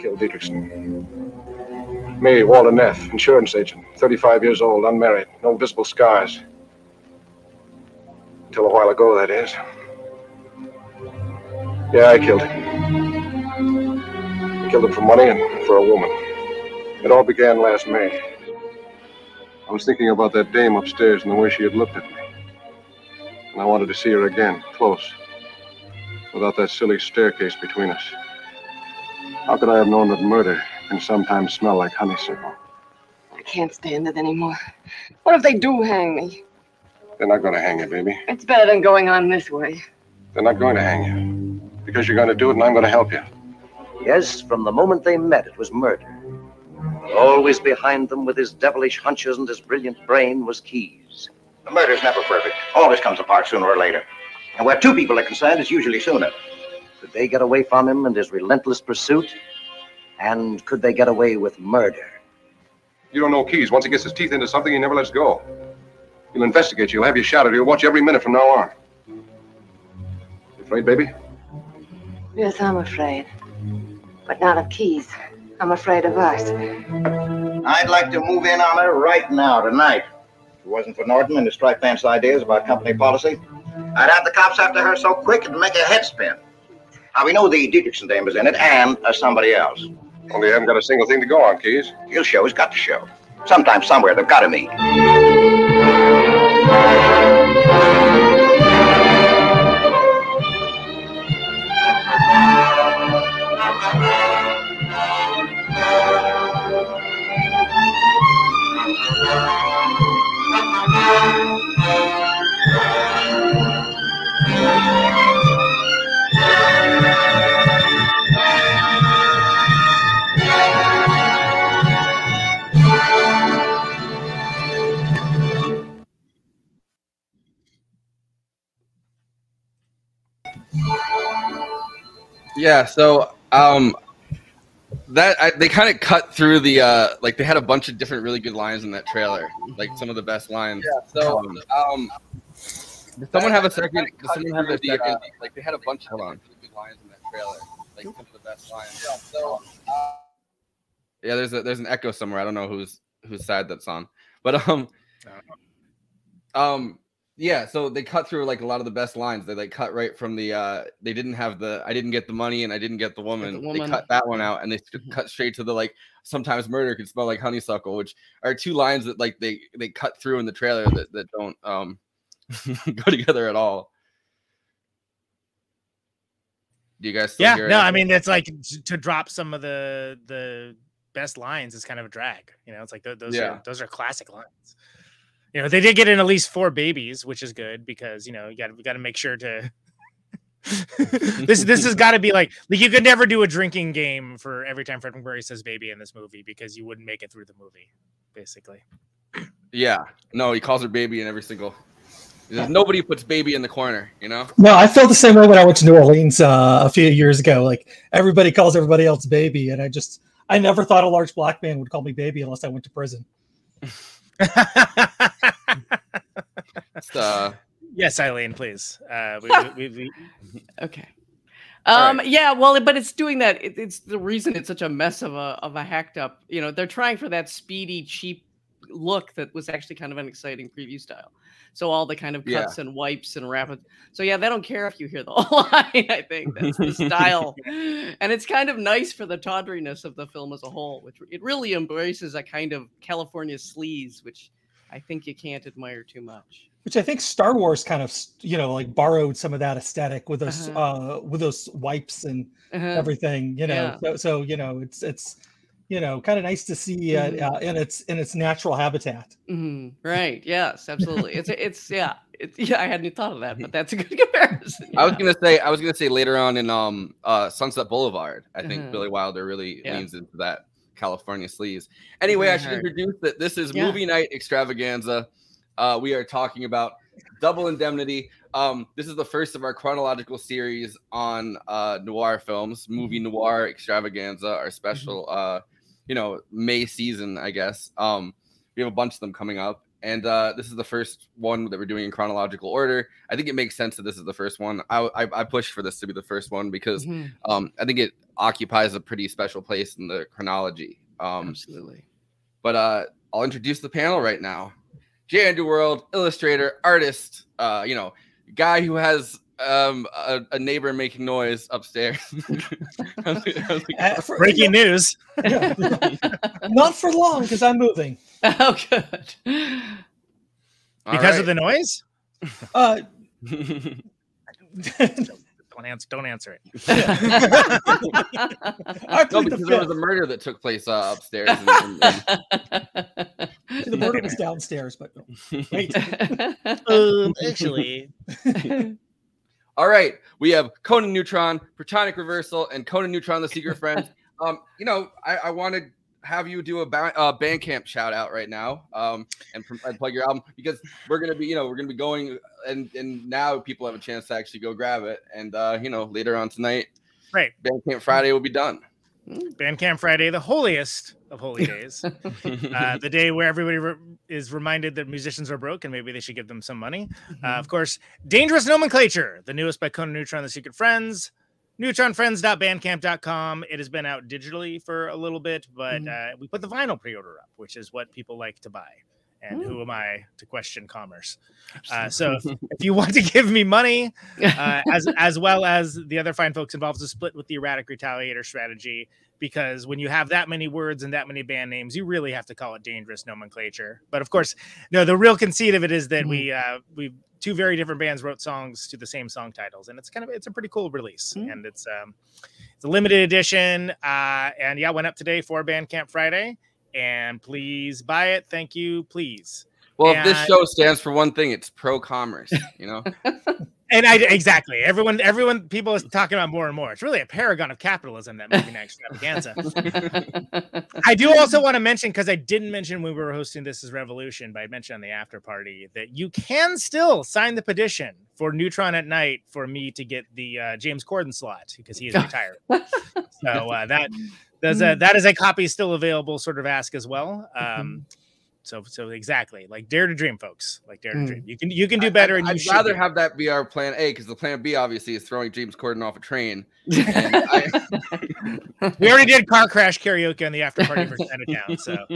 Killed Dietrichson. Me, Walter Neff, insurance agent, 35 years old, unmarried, no visible scars. Until a while ago, that is. Yeah, I killed him. I killed him for money and for a woman. It all began last May. I was thinking about that dame upstairs and the way she had looked at me. And I wanted to see her again, close, without that silly staircase between us. How could I have known that murder can sometimes smell like honeysuckle? I can't stand it anymore. What if they do hang me? They're not going to hang you, baby. It's better than going on this way. They're not going to hang you. Because you're going to do it and I'm going to help you. Yes, from the moment they met, it was murder. Always behind them, with his devilish hunches and his brilliant brain, was Keyes. The murder's never perfect. Always comes apart sooner or later. And where two people are concerned, it's usually sooner. Could they get away from him and his relentless pursuit? And could they get away with murder? You don't know Keyes. Once he gets his teeth into something, he never lets go. He'll investigate you. He'll have you shadowed. He'll watch you every minute from now on. You afraid, baby? Yes, I'm afraid. But not of Keyes. I'm afraid of us. I'd like to move in on her right now, tonight. If it wasn't for Norton and his striped pants ideas about company policy, I'd have the cops after her so quick it'd make a head spin. Now, we know the Dietrichson dame is in it, and uh, somebody else. Only you haven't got a single thing to go on, Keyes. He'll show. He's got to show. Sometime, somewhere, they've got to meet. Yeah, so um that I, they kind of cut through the uh like they had a bunch of different really good lines in that trailer, like some of the best lines. Yeah, so um, um does someone have a second? Does someone have a the, second? uh, like they had a bunch of really good lines in that trailer, like some of the best lines. Yeah. So uh, yeah, there's a there's an echo somewhere. I don't know whose whose side that's on, but um um yeah so they cut through like a lot of the best lines they like cut right from the uh they didn't have the i didn't get the money and i didn't get the woman, they woman. cut that one out and they s- cut straight to the like sometimes murder can smell like honeysuckle which are two lines that like they they cut through in the trailer that, that don't um go together at all do you guys still Yeah, no, it? I mean it's like to drop some of the the best lines is kind of a drag. You know, it's like th- those Yeah. are those are classic lines. You know, they did get in at least four babies, which is good because you know you got we got to make sure to. this this has got to be like like you could never do a drinking game for every time Fred MacMurray says baby in this movie because you wouldn't make it through the movie, basically. yeah no he calls her baby in every single there's nobody puts baby in the corner you know No, I felt the same way when I went to New Orleans uh, a few years ago. Like everybody calls everybody else baby, and I just I never thought a large black man would call me baby unless I went to prison. It's, uh, yes, Eileen, please. Uh, we, we, we, we, Okay. All Um, yeah, well, but it's doing that. It, it's the reason it's such a mess of a of a hacked up. You know, they're trying for that speedy, cheap look that was actually kind of an exciting preview style. So all the kind of Yeah. cuts and wipes and rapid. So yeah, they don't care if you hear the whole line. I think that's the style, and it's kind of nice for the tawdriness of the film as a whole, which it really embraces a kind of California sleaze, which I think you can't admire too much. Which I think Star Wars kind of you know like borrowed some of that aesthetic with those Uh-huh. uh with those wipes and Uh-huh. everything. You know, Yeah. so, so you know it's it's you know kind of nice to see uh, Mhm. uh, in its in its natural habitat. Mhm, Right. Yes. Absolutely. It's it's yeah. It's yeah. I hadn't thought of that, but that's a good comparison. I was gonna say I was gonna say later on in um uh Sunset Boulevard, I think Uh-huh. Billy Wilder really Yeah. leans into that California sleaze. Anyway, I Very should introduce that this is Yeah. movie night extravaganza. Uh, we are talking about Double Indemnity. Um, this is the first of our chronological series on uh, noir films, movie noir extravaganza, our special, uh, you know, May season, I guess. Um, we have a bunch of them coming up, and uh, this is the first one that we're doing in chronological order. I think it makes sense that this is the first one. I I, I pushed for this to be the first one because Mhm. um, I think it occupies a pretty special place in the chronology. Um, Absolutely. but uh, I'll introduce the panel right now. J. Andrew World, illustrator, artist, uh, you know, guy who has um, a, a neighbor making noise upstairs. How's it- how's it Uh, for- Breaking news. yeah. Not for long because I'm moving. Oh, good. All Because of the noise? Uh, Don't answer, don't answer it. I no, plead the because there was a murder that took place uh, upstairs. and- and- and- The murder was downstairs, but wait. Um, actually, All right, we have Conan Neutron, Protonic Reversal, and Conan Neutron: The Secret Friend. Um, you know, I, I want to have you do a ba- uh, Bandcamp shout out right now, um, and, pr- and plug your album because we're gonna be, you know, we're gonna be going, and and now people have a chance to actually go grab it, and uh, you know, later on tonight, right. Bandcamp Friday will be done. Bandcamp Friday, the holiest of holy days. uh, the day where everybody re- is reminded that musicians are broke and maybe they should give them some money. Uh, of course, Dangerous Nomenclature, the newest by Conan Neutron, The Secret Friends. NeutronFriends.bandcamp.com. It has been out digitally for a little bit, but uh, we put the vinyl pre-order up, which is what people like to buy. And who am I to question commerce? Uh, so if, if you want to give me money, uh, as as well as the other fine folks involved, to split with the erratic retaliator strategy. Because when you have that many words and that many band names, you really have to call it dangerous nomenclature. But of course, no, the real conceit of it is that we uh, we two very different bands wrote songs to the same song titles, and it's kind of it's a pretty cool release, Mm. and it's um it's a limited edition, uh, and yeah, went up today for Bandcamp Friday, and please buy it. Thank you, please. Well, if this show stands for one thing, it's pro commerce. You know, And I exactly everyone everyone people is talking about more and more. It's really a paragon of capitalism that movie next extravaganza. I do also want to mention because I didn't mention when we were hosting This Is Revolution, but I mentioned on the after party that you can still sign the petition for Neutron at Night for me to get the uh, James Corden slot because he is retired. so uh, that there's a that is a copy still available. Sort of ask as well. Um, so so exactly like dare to dream, folks. Like dare to Mm. dream. You can you can do better. I, and you I'd rather have that be our plan A because the plan B obviously is throwing James Corden off a train. I, We already did car crash karaoke on the after party for Chinatown, so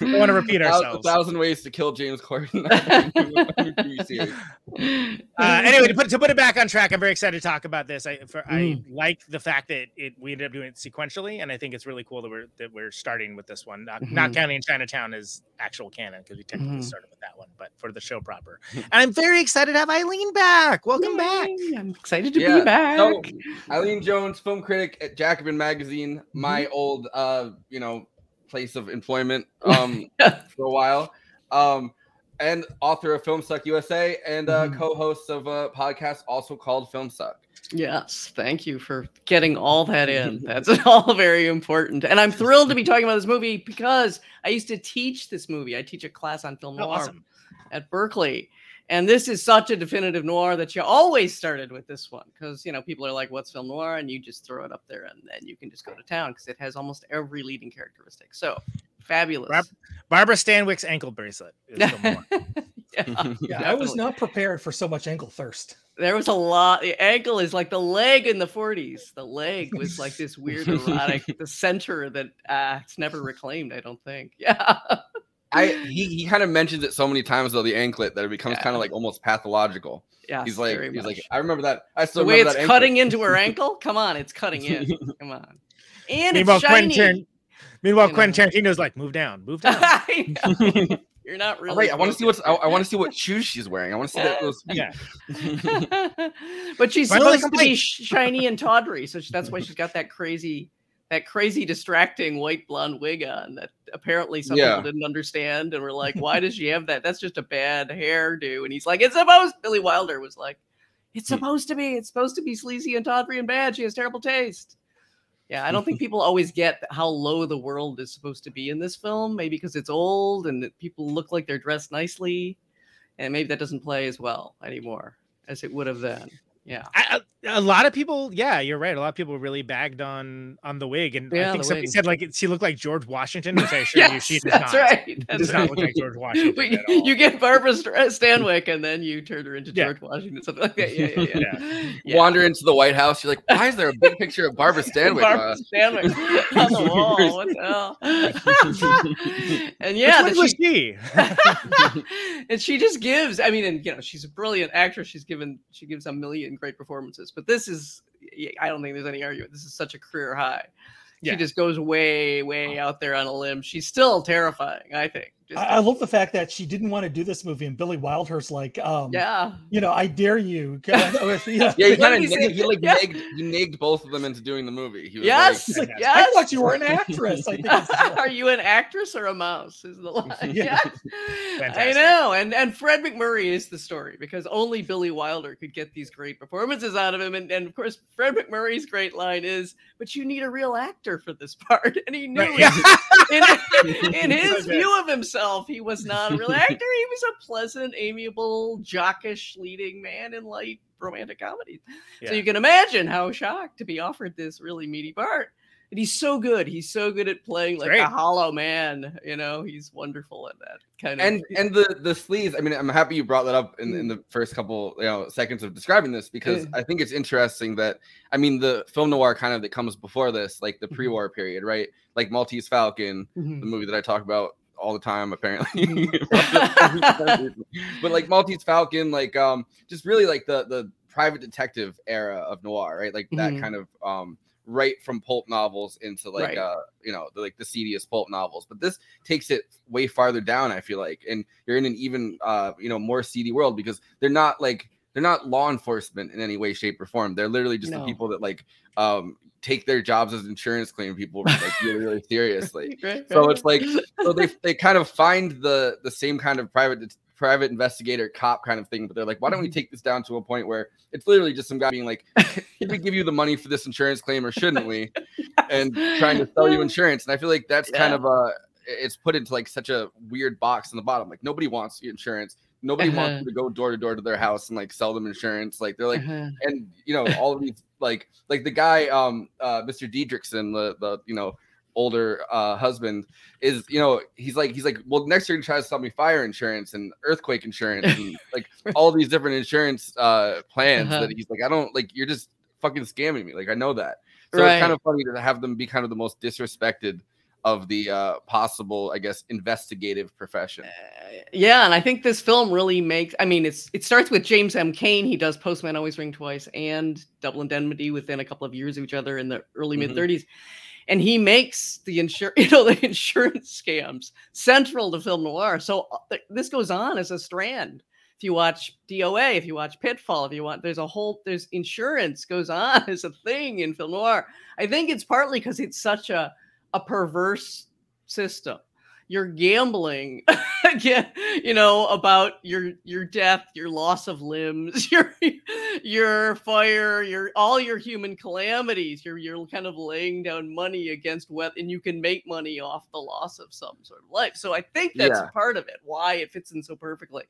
don't want to repeat a ourselves. thousand ways to kill James Corden. Uh, anyway, to put to put it back on track, I'm very excited to talk about this. I for, I Mm. like the fact that it we ended up doing it sequentially, and I think it's really cool that we're that we're starting with this one. Not, not Mhm. counting Chinatown as actual canon because we technically Mhm. started with that one, but for the show proper. And I'm very excited to have Eileen back. Welcome back. I'm excited to Yeah, be back. So, Eileen Jones, film critic at Jacobin Magazine, Mm-hmm. my old, uh, you know, place of employment um, for a while, um, and author of Film Suck USA, and uh, Mhm. co-host of a podcast also called Film Suck. Yes, thank you for getting all that in. That's all very important. And I'm thrilled to be talking about this movie because I used to teach this movie. I teach a class on film Oh, noir awesome. at Berkeley. And this is such a definitive noir that you always started with this one because, you know, people are like, what's film noir? And you just throw it up there and then you can just go to town because it has almost every leading characteristic. So fabulous. Barb- Barbara Stanwyck's ankle bracelet. Is still more. yeah, Yeah, I was not prepared for so much ankle thirst. There was a lot. The ankle is like the leg in the 40s. The leg was like this weird erotic, the center that uh, it's never reclaimed. I don't think. Yeah. I he, he kind of mentions it so many times though the anklet that it becomes Yeah. kind of like almost pathological. Yeah. he's like very he's like. I remember that. I the way it's that cutting into her ankle. Come on, it's cutting in. Come on. And Meanwhile, it's Quentin, shiny. Taran- Meanwhile, you Quentin know. Tarantino's like, move down, move down. I know. You're not really. right, I want to see what's I, I want to see what shoes she's wearing. I want to see that those feet. Yeah. but she's My supposed to be shiny and tawdry, so she, that's why she's got that crazy, that crazy distracting white blonde wig on that apparently some Yeah. people didn't understand and were like, "Why does she have that? That's just a bad hairdo." And he's like, "It's supposed." Billy Wilder was like, "It's Hmm. supposed to be. It's supposed to be sleazy and tawdry and bad. She has terrible taste." Yeah, I don't think people always get how low the world is supposed to be in this film. Maybe because it's old and people look like they're dressed nicely, and maybe that doesn't play as well anymore as it would have then. Yeah. I, a, a lot of people, yeah, you're right. A lot of people really bagged on on the wig, and Yeah, I think somebody wig. said like it, she looked like George Washington, which I assure you she does that's not. right. That's does not look like George Washington. But at you, all. you get Barbara St- Stanwyck, and then you turn her into Yeah. George Washington, something like that. Yeah, yeah, yeah. yeah. Wander into the White House. You're like, why is there a big picture of Barbara Stanwyck? Barbara uh, Stanwyck on the wall. What the hell? and yeah, Which that one was she, she? and she just gives. I mean, and you know, she's a brilliant actress. She's given she gives a million great performances. But this is, I don't think there's any argument. This is such a career high. Yeah. She just goes way, way out there on a limb. She's still terrifying. I think. Just, I, I love the fact that she didn't want to do this movie, and Billy Wilder's like, um, yeah. you know, I dare you. kind of, you Yeah, he kind of he say? he like Yeah. nagged, he nagged both of them into doing the movie. He was Yes. He's like, yes. I thought you were an actress. I think Are you an actress or a mouse? Is the line. Yeah. Yes. I know. And and Fred MacMurray is the story because only Billy Wilder could get these great performances out of him. And, and of course, Fred MacMurray's great line is, but you need a real actor for this part. And he knew Right, it. in, in his view of himself, he was not a real actor. He was a pleasant, amiable, jockish leading man in light romantic comedies. So you can imagine how shocked to be offered this really meaty part. And he's so good. He's so good at playing like Great. a hollow man. You know, he's wonderful at that kind of. and and the the sleaze. I mean, I'm happy you brought that up in, in the first couple you know seconds of describing this because I think it's interesting that I mean the film noir kind of that comes before this, like the Mhm. pre-war period, right? Like Maltese Falcon, Mhm. the movie that I talk about all the time, apparently. Mhm. but like Maltese Falcon, like um, just really like the the private detective era of noir, right? Like that Mhm. kind of um, right from pulp novels into like Right. uh, you know, the, like the seediest pulp novels. But this takes it way farther down. I feel like, and you're in an even uh, you know, more seedy world because they're not like they're not law enforcement in any way, shape, or form. They're literally just the people that like um take their jobs as insurance claim people like really, really seriously. Right, So right. it's like so they they kind of find the the same kind of private private investigator cop kind of thing, but they're like, why don't we Mm-hmm. take this down to a point where it's literally just some guy being like, should we give you the money for this insurance claim or shouldn't we? And trying to sell you insurance. And I feel like that's kind of a it's put into like such a weird box in the bottom. Like nobody wants insurance. Nobody Uh-huh. wants you to go door to door to their house and like sell them insurance. Like they're like, Uh-huh. and you know all of these like like the guy um uh mr Dietrichson the the you know older uh husband is you know he's like he's like well next year he tries to sell me fire insurance and earthquake insurance and like all these different insurance uh plans Uh-huh. that he's like i don't like you're just fucking scamming me like i know that so Right. it's kind of funny to have them be kind of the most disrespected of the uh possible i guess investigative profession Uh, yeah, and I think this film really makes. I mean, it's it starts with James M. Cain. He does Postman Always Ring Twice and Double Indemnity within a couple of years of each other in the early Mhm. mid 30s, and he makes the insur you know the insurance scams central to film noir. So uh, th- this goes on as a strand. If you watch DOA, if you watch Pitfall, if you want, there's a whole there's insurance goes on as a thing in film noir. I think it's partly because it's such a a perverse system. You're gambling again, you know, about your your death, your loss of limbs, your your fire, your all your human calamities. You're you're kind of laying down money against what, and you can make money off the loss of some sort of life. So I think that's Yeah. part of it. Why it fits in so perfectly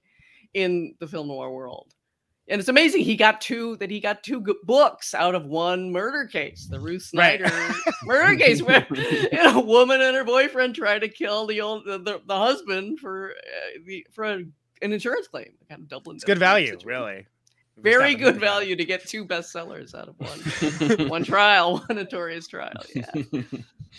in the film noir world. And it's amazing he got two that he got two books out of one murder case, the Ruth Right. Snyder murder case, where you know, a woman and her boyfriend tried to kill the old the, the, the husband for uh, the for a, an insurance claim, kind of Dublin. It's good value, really. Very good value to get two bestsellers out of one one trial, one notorious trial. Yeah,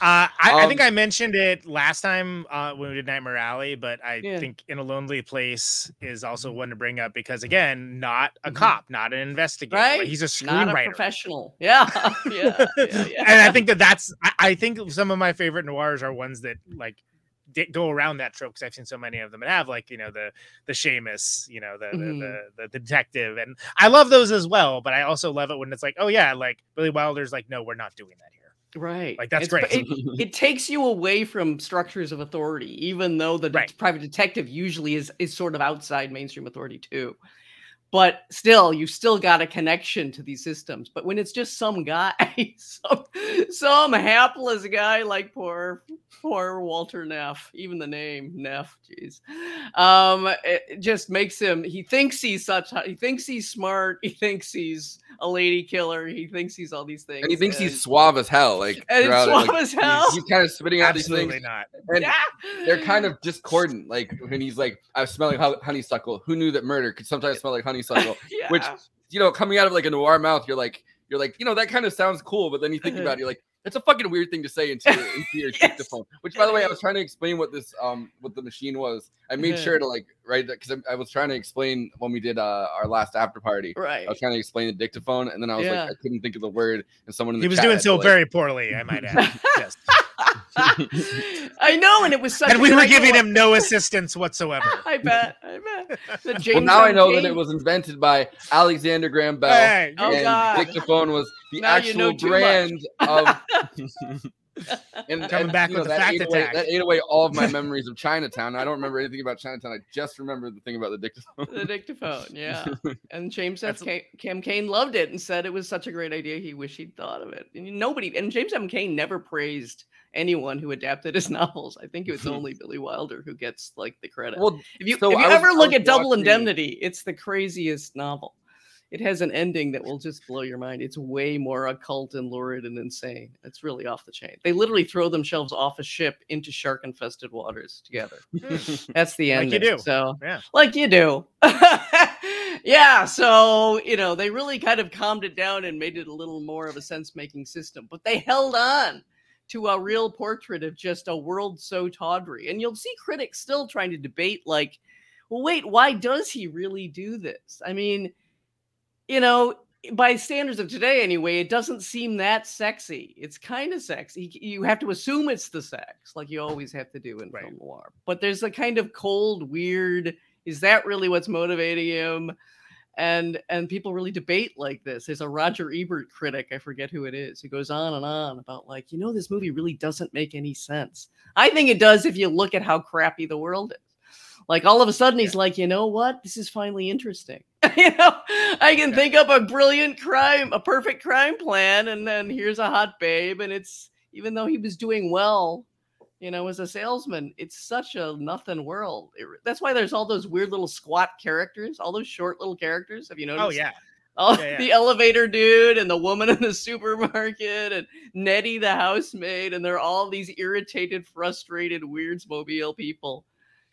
Uh, I, I think Um, I mentioned it last time uh, when we did Nightmare Alley, but I Yeah. think In a Lonely Place is also one to bring up because, again, not a Mhm. cop, not an investigator. like, right. he's a not a screenwriter. professional. Yeah, yeah, yeah, yeah. and I think that that's, I, I think some of my favorite noirs are ones that like di- go around that trope because I've seen so many of them and have like, you know, the, the shamus, you know, the, Mhm. the, the, the detective. And I love those as well, but I also love it when it's like, oh yeah, like Billy Wilder's like, no, we're not doing that here. Right. Like, that's It's- great. It, it takes you away from structures of authority, even though the Right. private detective usually is is sort of outside mainstream authority too. But still, you still got a connection to these systems. But when it's just some guy, some, some hapless guy like poor poor Walter Neff, even the name Neff, jeez, um, it it just makes him. He thinks he's such. He thinks he's smart. He thinks he's a lady killer. He thinks he's all these things, and he thinks he's suave as hell. Like and throughout it's it, suave like, as hell. He's kind of spitting out these Absolutely things, not. and yeah. they're kind of discordant. Like when he's like, "I'm smelling honeysuckle." Who knew that murder could sometimes smell like honeysuckle? yeah. Which you know, coming out of like a noir mouth, you're like, you're like, you know, that kind of sounds cool. But then you think about it, you're like, that's a fucking weird thing to say into, your- into your Yes. dictaphone. Which, by the way, I was trying to explain what this um what the machine was. I made sure to like write that because I, I was trying to explain when we did uh, our last after party. right. I was trying to explain the dictaphone, and then I was Yeah. like, I couldn't think of the word, and someone in the He was chat doing had to, so like- very poorly, I might add. yes. I know, and it was such. And we good were idea. giving him no assistance whatsoever. I bet. I bet. The Well, now I know that it was invented by Alexander Graham Bell. Hey, Oh, and God. dictaphone was the Now you know actual brand of. and, Coming back you know, with the that fact ate away, attack. That ate away all of my memories of Chinatown. I don't remember anything about Chinatown. I just remember the thing about the dictaphone. the dictaphone, yeah. And James F. That's- Ca- Cam Cain loved it and said it was such a great idea. He wished he'd thought of it. And nobody, and James M. Cain never praised anyone who adapted his novels. I think it was only Billy Wilder who gets like the credit. well, if you, so if you was- ever look at Double Indemnity, it's the craziest novel. It has an ending that will just blow your mind. It's way more occult and lurid and insane. It's really off the chain. They literally throw themselves off a ship into shark infested waters together. Hmm. That's the Like end. you do. So Yeah. like you do. yeah, so you know, they really kind of calmed it down and made it a little more of a sense-making system, but they held on to a real portrait of just a world so tawdry. And you'll see critics still trying to debate like, well, wait, why does he really do this? I mean, you know, by standards of today anyway, it doesn't seem that sexy. It's kind of sexy. You have to assume it's the sex, like you always have to do in Right. film noir. But there's a kind of cold, weird. Is that really what's motivating him? And and people really debate like this. There's a Roger Ebert critic, I forget who it is, who goes on and on about like, you know, this movie really doesn't make any sense. I think it does if you look at how crappy the world is. Like all of a sudden he's like, you know what? This is finally interesting. you know, I can think up a brilliant crime, a perfect crime plan, and then here's a hot babe, and it's even though he was doing well, you know, as a salesman, it's such a nothing world. It, that's why there's all those weird little squat characters, all those short little characters. Have you noticed? Oh yeah. Oh, Yeah, yeah. the elevator dude and the woman in the supermarket and Nettie the housemaid, and they're all these irritated, frustrated, weirdsmobile people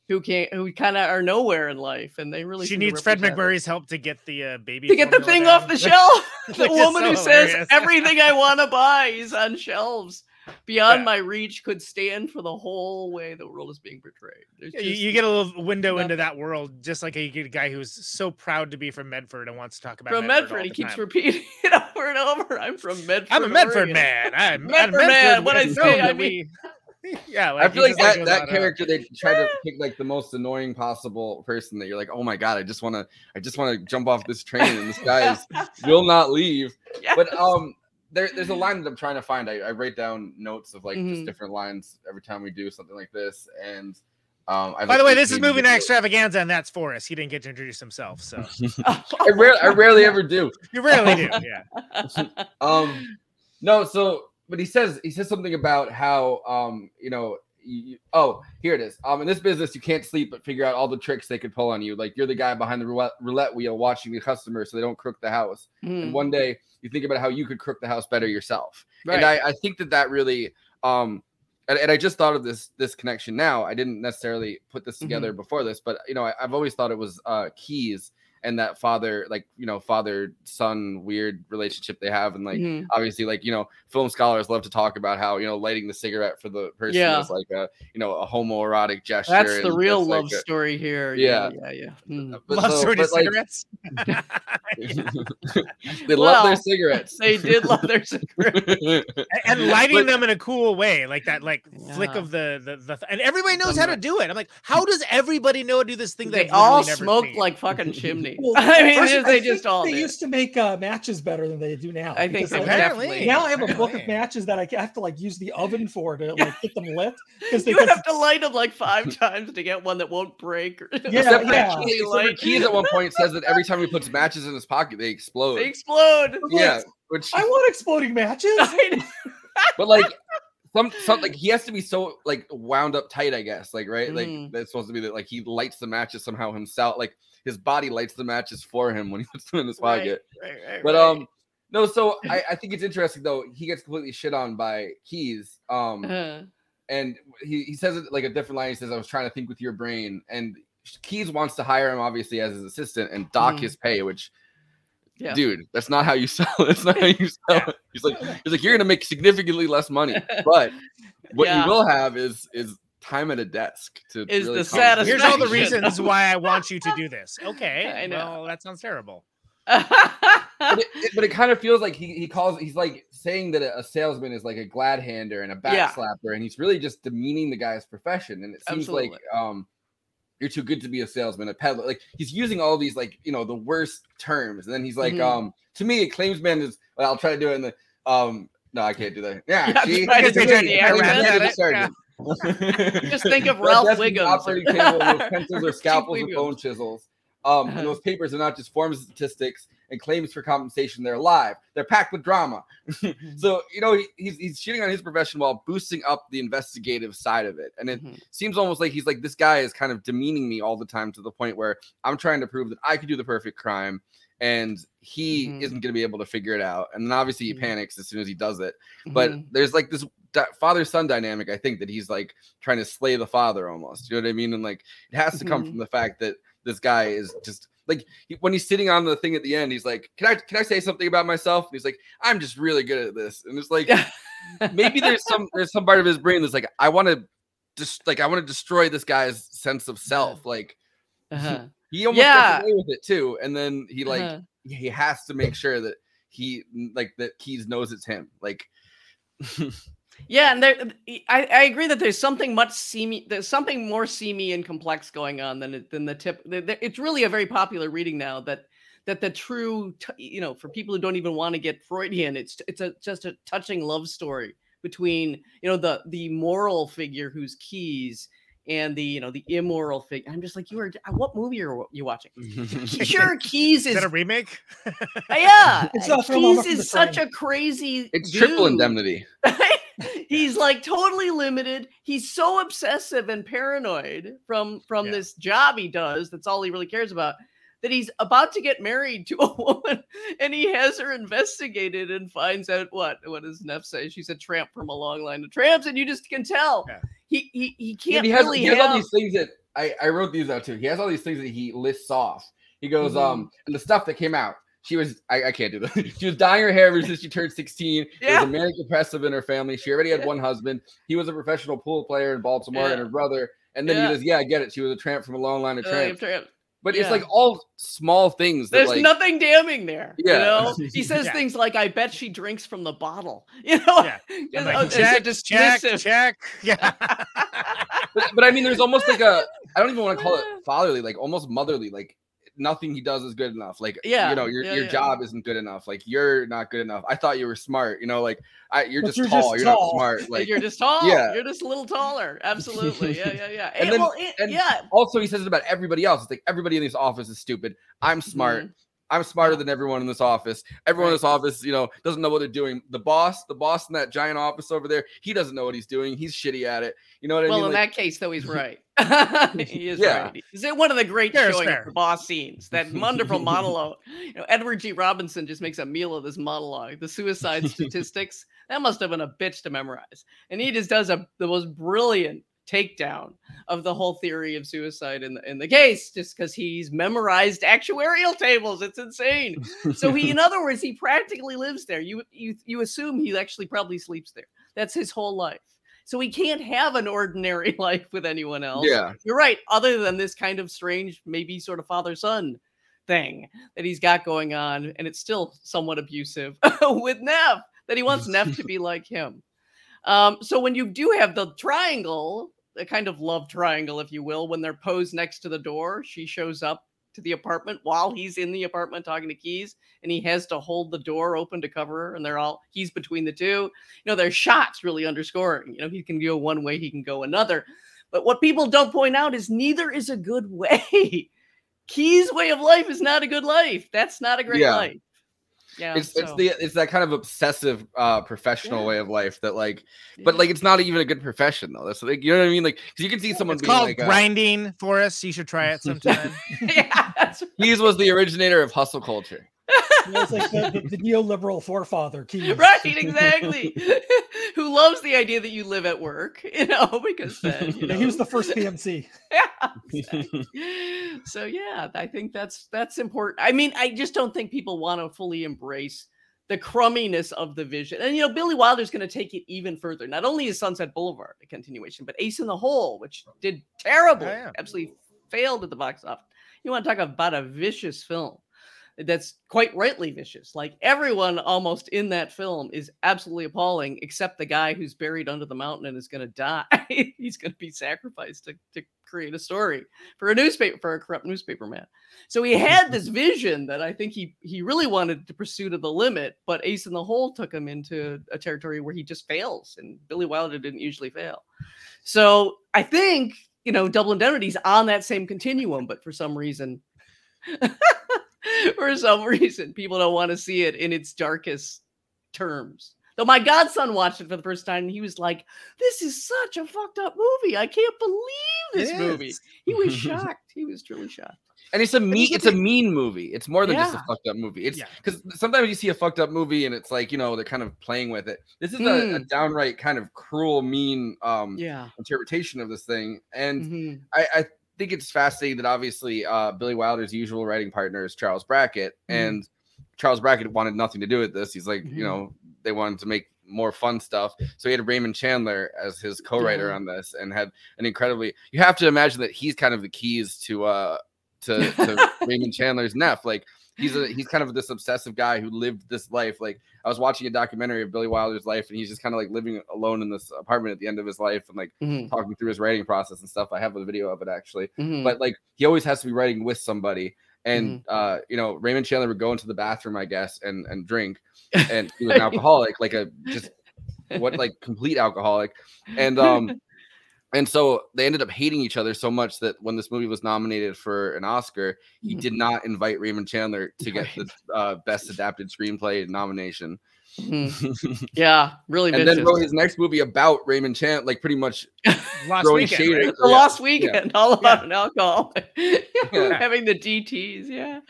who can't, who kind of are nowhere in life, and they really She needs Fred it. MacMurray's help to get the uh, baby to get the thing down. off the shelf. the woman so who says everything I want to buy is on shelves beyond Yeah. my reach could stand for the whole way the world is being portrayed. There's Yeah, you, just you get a little window into that world, just like you get a guy who's so proud to be from Medford and wants to talk about from Medford. Medford, all he keeps time. repeating it over and over. I'm from Medford. I'm a Medford Oregon." man. I'm Medford I'm man, what I Medford. say, No, I mean- we- yeah, I feel like that, goes that on and on. character they try to pick like the most annoying possible person that you're like, oh my god, I just want to, I just want to jump off this train and this guy is will not leave. Yeah. But um, there, there's a line that I'm trying to find. I, I write down notes of like Mhm. just different lines every time we do something like this. And um, I By the way, this is movie night extravaganza, and that's Forrest. He didn't get to introduce himself, so I, rare, I rarely ever do. you rarely do. Yeah, um no so but he says he says something about how um you know you, oh here it is. Um in this business you can't sleep but figure out all the tricks they could pull on you. Like you're the guy behind the roulette, roulette wheel watching the customer so they don't crook the house. Hmm, and one day you think about how you could crook the house better yourself. Right. and I, I think that that really um and, and i just thought of this this connection now. I didn't necessarily put this Mm-hmm. together before this but you know I, i've always thought it was uh Keyes and that father like you know father son weird relationship they have and like Mhm. obviously like you know film scholars love to talk about how you know lighting the cigarette for the person Yeah. is like a you know a homoerotic gesture That's the real that's like love a- story here. Yeah. yeah, yeah. Hmm. but love so- story to like, cigarettes. they love their cigarettes They did love their cigarettes and, and lighting But- them in a cool way, like that, like flick of the, the the and everybody knows how to do it. I'm like, how does everybody know how to do this thing? They they've all literally never smoked like fucking chimney. Well, I mean, first, they, I just all they did. used to make uh, matches better than they do now. I think because, they like, Apparently. definitely. now I have a book of matches that I have to like use the oven for to like get them lit because they You have to light them like five times to get one that won't break. or- Yeah, yeah. Keyes, except for Light. Keyes at one point says that every time he puts matches in his pocket, they explode. They explode. yeah, which I want exploding matches. I know. but like some some like he has to be so like wound up tight, I guess. Like right, Mm. like that's supposed to be that like he lights the matches somehow himself. Like his body lights the matches for him when he puts them in his pocket. right, right, But right. um, no. So I, I think it's interesting though. He gets completely shit on by Keyes. Um, Uh, and he, he says it like a different line. He says, "I was trying to think with your brain." And Keyes wants to hire him obviously as his assistant and dock Mhm. his pay, which. Yeah. Dude, that's not how you sell. That's not how you sell. it. He's like, he's like, you're gonna make significantly less money, but what Yeah. you will have is is time at a desk to Is really the saddest. Here's all the reasons why I want you to do this. Okay. I know. Well, that sounds terrible. but it, it- but it kind of feels like he, he calls he's like saying that a, a salesman is like a glad hander and a Yeah. backslapper and he's really just demeaning the guy's profession and it seems like um you're too good to be a salesman a peddler like he's using all these like you know the worst terms and then he's like Mhm. um to me a claimsman is well, i'll try to do it in the um no i can't do that yeah, Yeah, see? try to It's a do good- the I was accent. never the Yeah. sergeant. Just think of Ralph Wiggum. Operating table with pencils or scalpels or bone chisels. Um, Uh-huh. and those papers are not just forms of statistics and claims for compensation. They're live. They're packed with drama. so you know he, he's he's shitting on his profession while boosting up the investigative side of it, and it Mhm. seems almost like he's like this guy is kind of demeaning me all the time to the point where I'm trying to prove that I could do the perfect crime. And he Mhm. isn't going to be able to figure it out. And then obviously he Mhm. panics as soon as he does it but Mhm. there's like this father son dynamic i think that he's like trying to slay the father almost you know what i mean and like it has to come Mhm. from the fact that this guy is just like he, when he's sitting on the thing at the end he's like can i can i say something about myself and he's like i'm just really good at this and it's like maybe there's some there's some part of his brain that's like i want to just like i want to destroy this guy's sense of self like Uh-huh. he almost Yeah. gets away with it too and then he like Uh-huh. he has to make sure that he like that Keyes knows it's him like Yeah, and there, I, I agree that there's something much seamy, there's something more seamy and complex going on than than the tip. the- the- It's really a very popular reading now that that the true, you know, for people who don't even want to get Freudian, it's it's a just a touching love story between you know the the moral figure who's Keyes and the you know the immoral figure. I'm just like you are. What movie are you watching? Sure, Keyes Is is that a remake? uh, yeah. It's uh, not from Mama Keyes is such a crazy. It's triple indemnity. he's like totally limited he's so obsessive and paranoid from from Yeah. this job he does that's all he really cares about that he's about to get married to a woman and he has her investigated and finds out what what does neff say she's a tramp from a long line of tramps and you just can tell Yeah. he he, he can't he has, really he has all have these things that I, I wrote these out too. He has all these things that he lists off. He goes, Mhm. um, and the stuff that came out. She was I, I can't do that. she was dyeing her hair ever since she turned 16. There Yeah. was a manic depressive in her family. She already had Yeah. one husband. He was a professional pool player in Baltimore, Yeah. and her brother. And then Yeah. he goes, Yeah, I get it. She was a tramp from a long line of uh, tramps. tramp. But yeah. it's like all small things that There's like nothing damning there. Yeah. You know, he says Yeah. things like, "I bet she drinks from the bottle." You know, Yeah. Just- I'm oh, like, it's a check, check, check. Yeah. but, but I mean, there's almost like a I don't even want to call it fatherly, like almost motherly. Like nothing he does is good enough. Like Yeah, you know, your yeah, your yeah. job isn't good enough. Like you're not good enough. I thought you were smart. You know, like I you're just you're tall. just you're tall. not smart. Like Like you're just tall. yeah. You're just a little taller. Absolutely. Yeah, yeah, yeah. And And then- well, it, and- yeah. also he says it about everybody else. It's like everybody in this office is stupid. I'm smart. Mhm. I'm smarter than everyone in this office. Everyone in this office, you know, doesn't know what they're doing. The boss, the boss in that giant office over there, he doesn't know what he's doing. He's shitty at it. You know what I Well, mean? Well, in Like, that case, though, he's right. he is Yeah. right. Is it one of the great Fair is showing fair. of the boss scenes? That wonderful monologue. You know, Edward G. Robinson just makes a meal of this monologue. The suicide statistics. That must have been a bitch to memorize. And he just does a the most brilliant takedown of the whole theory of suicide in the in the case, just because he's memorized actuarial tables. It's insane. So he, in other words, he practically lives there. You you you assume he actually probably sleeps there. That's his whole life. So he can't have an ordinary life with anyone else. yeah. You're right. Other than this kind of strange, maybe sort of father son thing that he's got going on, and it's still somewhat abusive with Neff that he wants Neff to be like him. Um, so when you do have the triangle, a kind of love triangle, if you will, when they're posed next to the door, she shows up to the apartment while he's in the apartment talking to Keyes, and he has to hold the door open to cover her, and they're all he's between the two. You know, their shots really underscoring. You know, he can go one way, he can go another. But what people don't point out is neither is a good way. Key's way of life is not a good life. That's not a great Yeah. life. Yeah, it's it's the it's that kind of obsessive uh professional Yeah. way of life that like but like it's not even a good profession though that's like you know what i mean like because you can see someone It's being called like grinding for us. You should try it sometime. yeah, that's Keyes was the originator of hustle culture It's like the, the, the neoliberal forefather Keyes. right exactly who loves the idea that you live at work you know because then you Yeah, know, he was the first PMC. yeah exactly. so yeah i think that's that's important i mean i just don't think people want to fully embrace the crumminess of the vision and you know billy wilder's going to take it even further not only is sunset boulevard a continuation but ace in the hole which did terribly Oh, yeah. absolutely failed at the box office you want to talk about a vicious film that's quite rightly vicious. Like everyone almost in that film is absolutely appalling, except the guy who's buried under the mountain and is going to die. He's going to be sacrificed to, to create a story for a newspaper for a corrupt newspaper man. So he had this vision that I think he he really wanted to pursue to the limit, but Ace in the Hole took him into a territory where he just fails, and Billy Wilder didn't usually fail. So I think you know Double Indemnity's on that same continuum, but for some reason. for some reason, people don't want to see it in its darkest terms. Though my godson watched it for the first time and he was like, This is such a fucked up movie. I can't believe this movie. He was shocked. He was truly shocked. and it's a mean it's a mean movie it's more than just a fucked up movie it's Yeah. because sometimes you see a fucked up movie and it's like you know they're kind of playing with it this is a, a downright kind of cruel mean um Yeah. interpretation of this thing and Mhm. I, I think it's fascinating that obviously uh, Billy Wilder's usual writing partner is Charles Brackett, Mhm. and Charles Brackett wanted nothing to do with this. He's like, Mhm. you know, they wanted to make more fun stuff, so he had Raymond Chandler as his co-writer Yeah. on this, and had an incredibly. You have to imagine that he's kind of the Keyes to uh to, to Raymond Chandler's Neff. Like he's a he's kind of this obsessive guy who lived this life. Like I was watching a documentary of Billy Wilder's life, and he's just kind of like living alone in this apartment at the end of his life, and like Mhm. talking through his writing process and stuff. I have a video of it actually, Mhm. but like he always has to be writing with somebody. And Mm-hmm. uh, you know, Raymond Chandler would go into the bathroom, I guess, and and drink, and he was an alcoholic, like a just what like complete alcoholic, and um, and so they ended up hating each other so much that when this movie was nominated for an Oscar, he did not invite Raymond Chandler to get the uh, best adapted screenplay nomination. Yeah, really and vicious. then wrote his next movie about Raymond Chandler, like pretty much throwing weekend, shade right? the yeah. lost weekend, all about an alcohol. Having the DTs, yeah.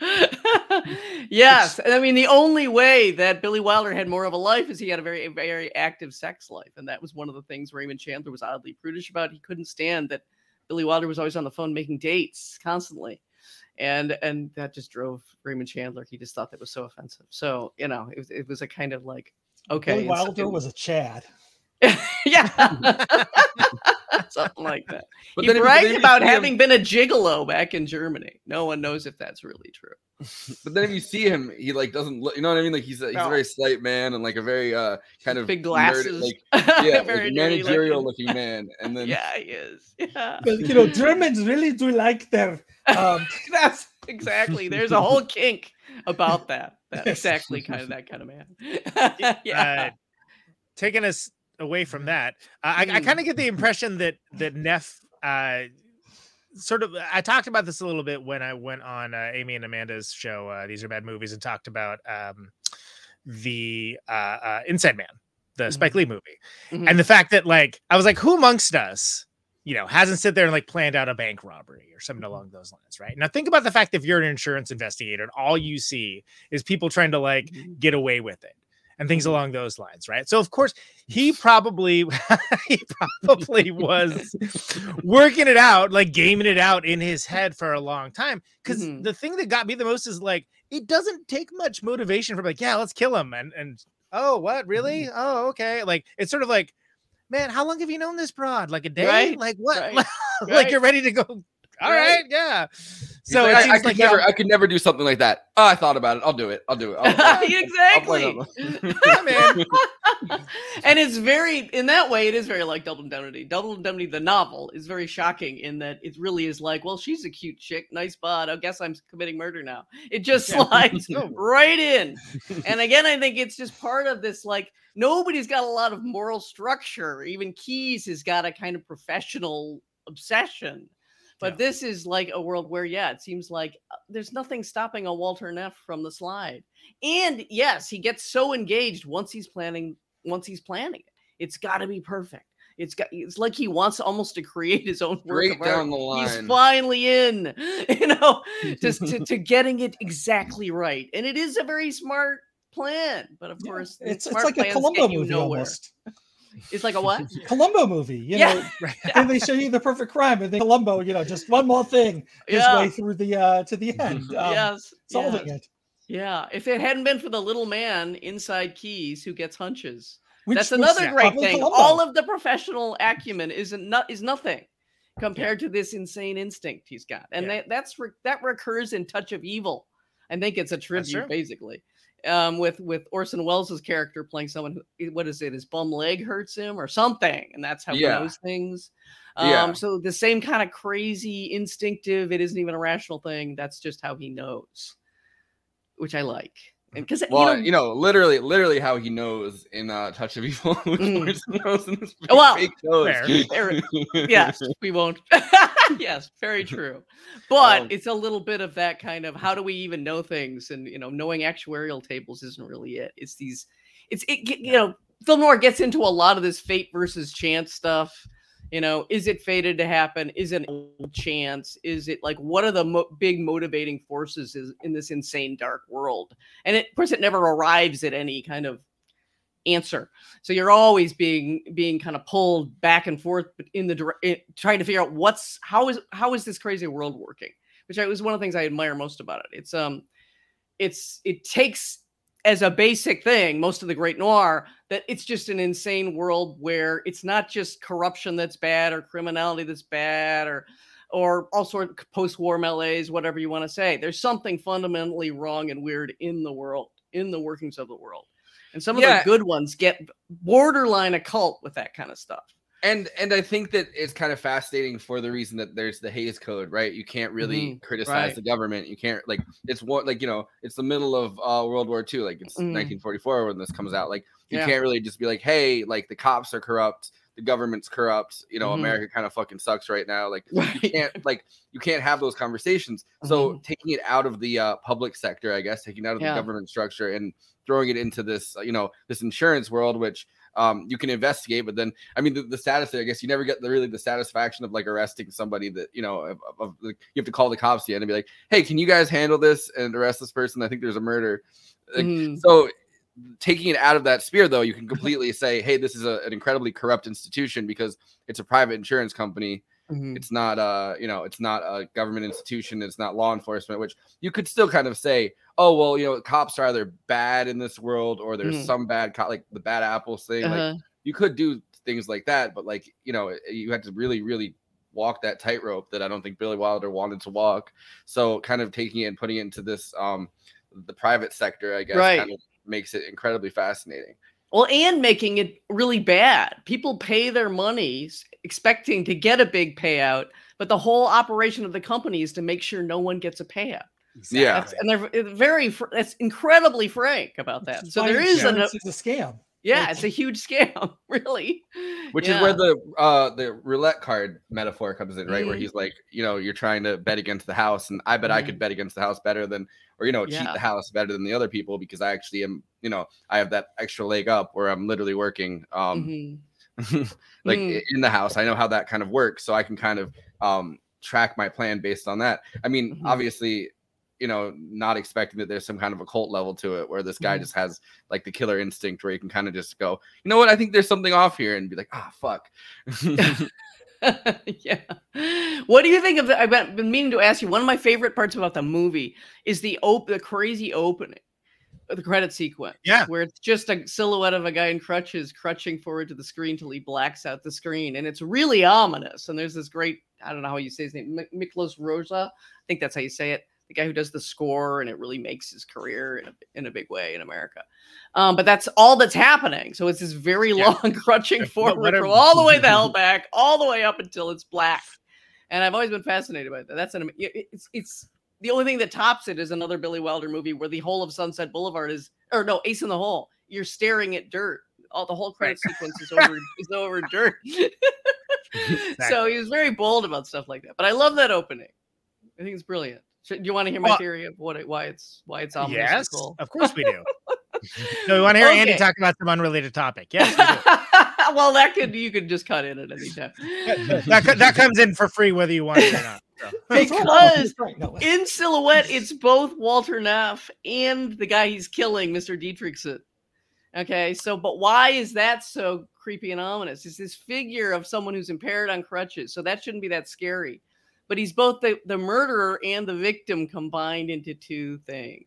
yes. And I mean, the only way that Billy Wilder had more of a life is he had a very, very active sex life. And that was one of the things Raymond Chandler was oddly prudish about. He couldn't stand that Billy Wilder was always on the phone making dates constantly. And and that just drove Raymond Chandler. He just thought that was so offensive. So, you know, it was, it was a kind of like, okay. Billy and so- Wilder was a Chad. yeah. Something like that. But he then bragged if about see him- having been a gigolo back in Germany. No one knows if that's really true. But then if you see him, he like doesn't look. You know what I mean? Like he's a, he's No. a very slight man and like a very uh kind of Big nerd- glasses. like yeah, like Very nerdy managerial looking. looking man. And then Yeah, he is. Yeah. But you know, Germans really do like their um, That's exactly. There's a whole kink about that. That's Yes. exactly kind of that kind of man. Uh, yeah. taking us away from that, uh, I, I Mm. kind of get the impression that that Neff uh, sort of. I talked about this a little bit when I went on uh, Amy and Amanda's show. Uh, These are bad movies, and talked about um, the uh, uh, Inside Man, the Spike Lee movie, Mhm. and the fact that like I was like, who amongst us? You know, hasn't sit there and like planned out a bank robbery or something along those lines, right? Now, think about the fact that if you're an insurance investigator and all you see is people trying to like Mhm. get away with it and things Mhm. along those lines, right? So of course he probably he probably was working it out, like gaming it out in his head for a long time. Because Mhm. the thing that got me the most is like it doesn't take much motivation from like, yeah, let's kill him, and and oh, what really? Mm-hmm. Oh, okay. Like it's sort of like, man, how long have you known this broad? Like a day? Right, Like what? right, like right. you're ready to go. All right, yeah. So like, I, I could like never, I could never do something like that. Oh, I thought about it. I'll do it. I'll do it. I'll, I'll- exactly. I'll and it's very in that way it is very like double indemnity double indemnity the novel is very shocking in that it really is like well she's a cute chick nice bod i guess i'm committing murder now it just slides oh. right in and again i think it's just part of this like nobody's got a lot of moral structure even Keyes has got a kind of professional obsession but Yeah. this is like a world where yeah it seems like uh, there's nothing stopping a walter neff from the slide And yes, he gets so engaged once he's planning. Once he's planning it, it's got to be perfect. It's got. It's like he wants almost to create his own work Straight art. down the line. He's finally in, you know, just to, to getting it exactly right. And it is a very smart plan, but of Yeah, course, it's it's like a Columbo movie nowhere. almost. It's like a what? Columbo movie, you Yeah. know, and they show you the perfect crime, and then Columbo, you know, just one more thing his Yeah. way through the uh to the end, um, yes, solving yes. it. Yeah, if it hadn't been for the little man inside Keyes who gets hunches, Which that's was another great probably thing. Columbo. All of the professional acumen isn't is nothing compared to this insane instinct he's got, and Yeah. that that's re- that recurs in Touch of Evil. I think it's a true. tribute, basically, um, with with Orson Welles' character playing someone who what is it? His bum leg hurts him or something, and that's how Yeah. he knows things. Um, Yeah. So the same kind of crazy, instinctive. It isn't even a rational thing. That's just how he knows, which I like. And because Well, you know, literally, literally how he knows in uh, Touch of Evil, which Mm. Knows in this Well, fake nose. fair. Fair. yes, we won't. yes, very true. But Um, it's a little bit of that kind of how do we even know things? And you know, knowing actuarial tables isn't really it. It's these. It's it. You know, film noir gets into a lot of this fate versus chance stuff. You know, is it fated to happen? Is it a chance? Is it like what are the mo- big motivating forces is in this insane dark world? And it, of course, it never arrives at any kind of answer. So you're always being being kind of pulled back and forth in the it, trying to figure out what's how is how is this crazy world working, which I, was one of the things I admire most about it. It's um, it's it takes as a basic thing most of the great noir that it's just an insane world where it's not just corruption that's bad or criminality that's bad or or all sort of post-war melees, whatever you want to say. There's something fundamentally wrong and weird in the world, in the workings of the world. And some of Yeah. the good ones get borderline occult with that kind of stuff. and and I think that it's kind of fascinating for the reason that there's the Hays Code, right? You can't really Mhm, criticize right. the government. You can't like it's what like you know it's the middle of uh, World War II, like it's Mhm. 1944 when this comes out. Like you Yeah. can't really just be like, hey, like the cops are corrupt, the government's corrupt. You know, Mhm. America kind of fucking sucks right now. Like Right. you can't like you can't have those conversations. So taking it out of the uh, public sector, I guess, taking it out of Mm-hmm. Yeah. the government structure and throwing it into this, uh, you know, this insurance world, which um, you can investigate, but then I mean the, the status there, I guess you never get the really the satisfaction of like arresting somebody that you know of, of, like you have to call the cops yet and be like, hey, can you guys handle this and arrest this person? I think there's a murder. Like, Mhm. So taking it out of that sphere though, you can completely say, hey, this is a, an incredibly corrupt institution because it's a private insurance company Mhm. it's not uh you know it's not a government institution it's not law enforcement which you could still kind of say oh well you know cops are either bad in this world or there's Mhm. some bad cop like the bad apples thing like Uh-huh. you could do things like that but like you know you had to really really walk that tightrope that i don't think billy wilder wanted to walk so kind of taking it and putting it into this um the private sector i guess Right. kind of makes it incredibly fascinating Well, and making it really bad. People pay their monies expecting to get a big payout, but the whole operation of the company is to make sure no one gets a payout. Yeah. That's, and they're uh, very, fr- that's incredibly frank about that. So why there is an, insurance is a scam. Yeah, it's a huge scam, really. which Yeah. is where the uh the roulette card metaphor comes in right where Mhm. he's like you know you're trying to bet against the house and i bet i Mhm. could bet against the house better than or you know cheat the house better than the other people because i actually am you know i have that extra leg up where i'm literally working um Mhm. like Mm. in the house i know how that kind of works so i can kind of um track my plan based on that i mean Mhm. obviously you know not expecting that there's some kind of a cult level to it where this guy Mhm. just has like the killer instinct where you can kind of just go you know what i think there's something off here and be like ah fuck yeah. What do you think of the? I've been been meaning to ask you. One of my favorite parts about the movie is the op- the crazy opening, the credit sequence. Yeah. where it's just a silhouette of a guy in crutches crutching forward to the screen till he blacks out the screen, and it's really ominous. And there's this great, I don't know how you say his name, Mi- Miklos Rozsa. I think that's how you say it. The guy who does the score, and it really makes his career in a, in a big way in America. Um, but that's all that's happening. So it's this very Yeah. long crutching forward from all the way the hell back, all the way up until it's black. And I've always been fascinated by that. That's an it's it's the only thing that tops it is another Billy Wilder movie where the whole of Sunset Boulevard is or no Ace in the Hole. You're staring at dirt. All the whole credit sequence is over is over dirt. So he was very bold about stuff like that. But I love that opening. I think it's brilliant. So, do you want to hear my Well- theory of what it, why it's why it's ominous? yes, cool? of course we do. no, we want to hear Andy talk about some unrelated topic. Yes, we do. well, that could you could just cut in at any time. that, that comes in for free whether you want it or not. so. because in silhouette, it's both Walter Neff and the guy he's killing, Mr. Dietrichson. Okay, so but why is that so creepy and ominous? It's this figure of someone who's impaired on crutches, so that shouldn't be that scary. But he's both the, the murderer and the victim combined into two things.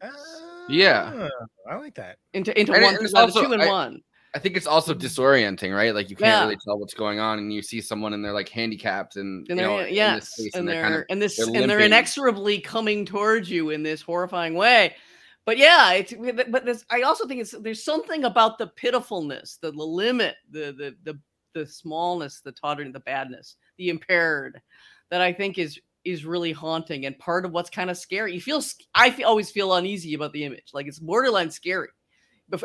Yeah. Ah, I like that. Into into And one and it's also- two and I- one. I think it's also disorienting, right? Like you can't Yeah. really tell what's going on, and you see someone and they're like handicapped, and, And you know, they're in this yes, space, and they're they're kind of and this they're and they're inexorably coming towards you in this horrifying way. But yeah, it's but this I also think it's there's something about the pitifulness, the, the limit, the the the the smallness, the tottering, the badness, the impaired, that I think is is really haunting and part of what's kind of scary. You feel I feel, always feel uneasy about the image, like it's borderline scary,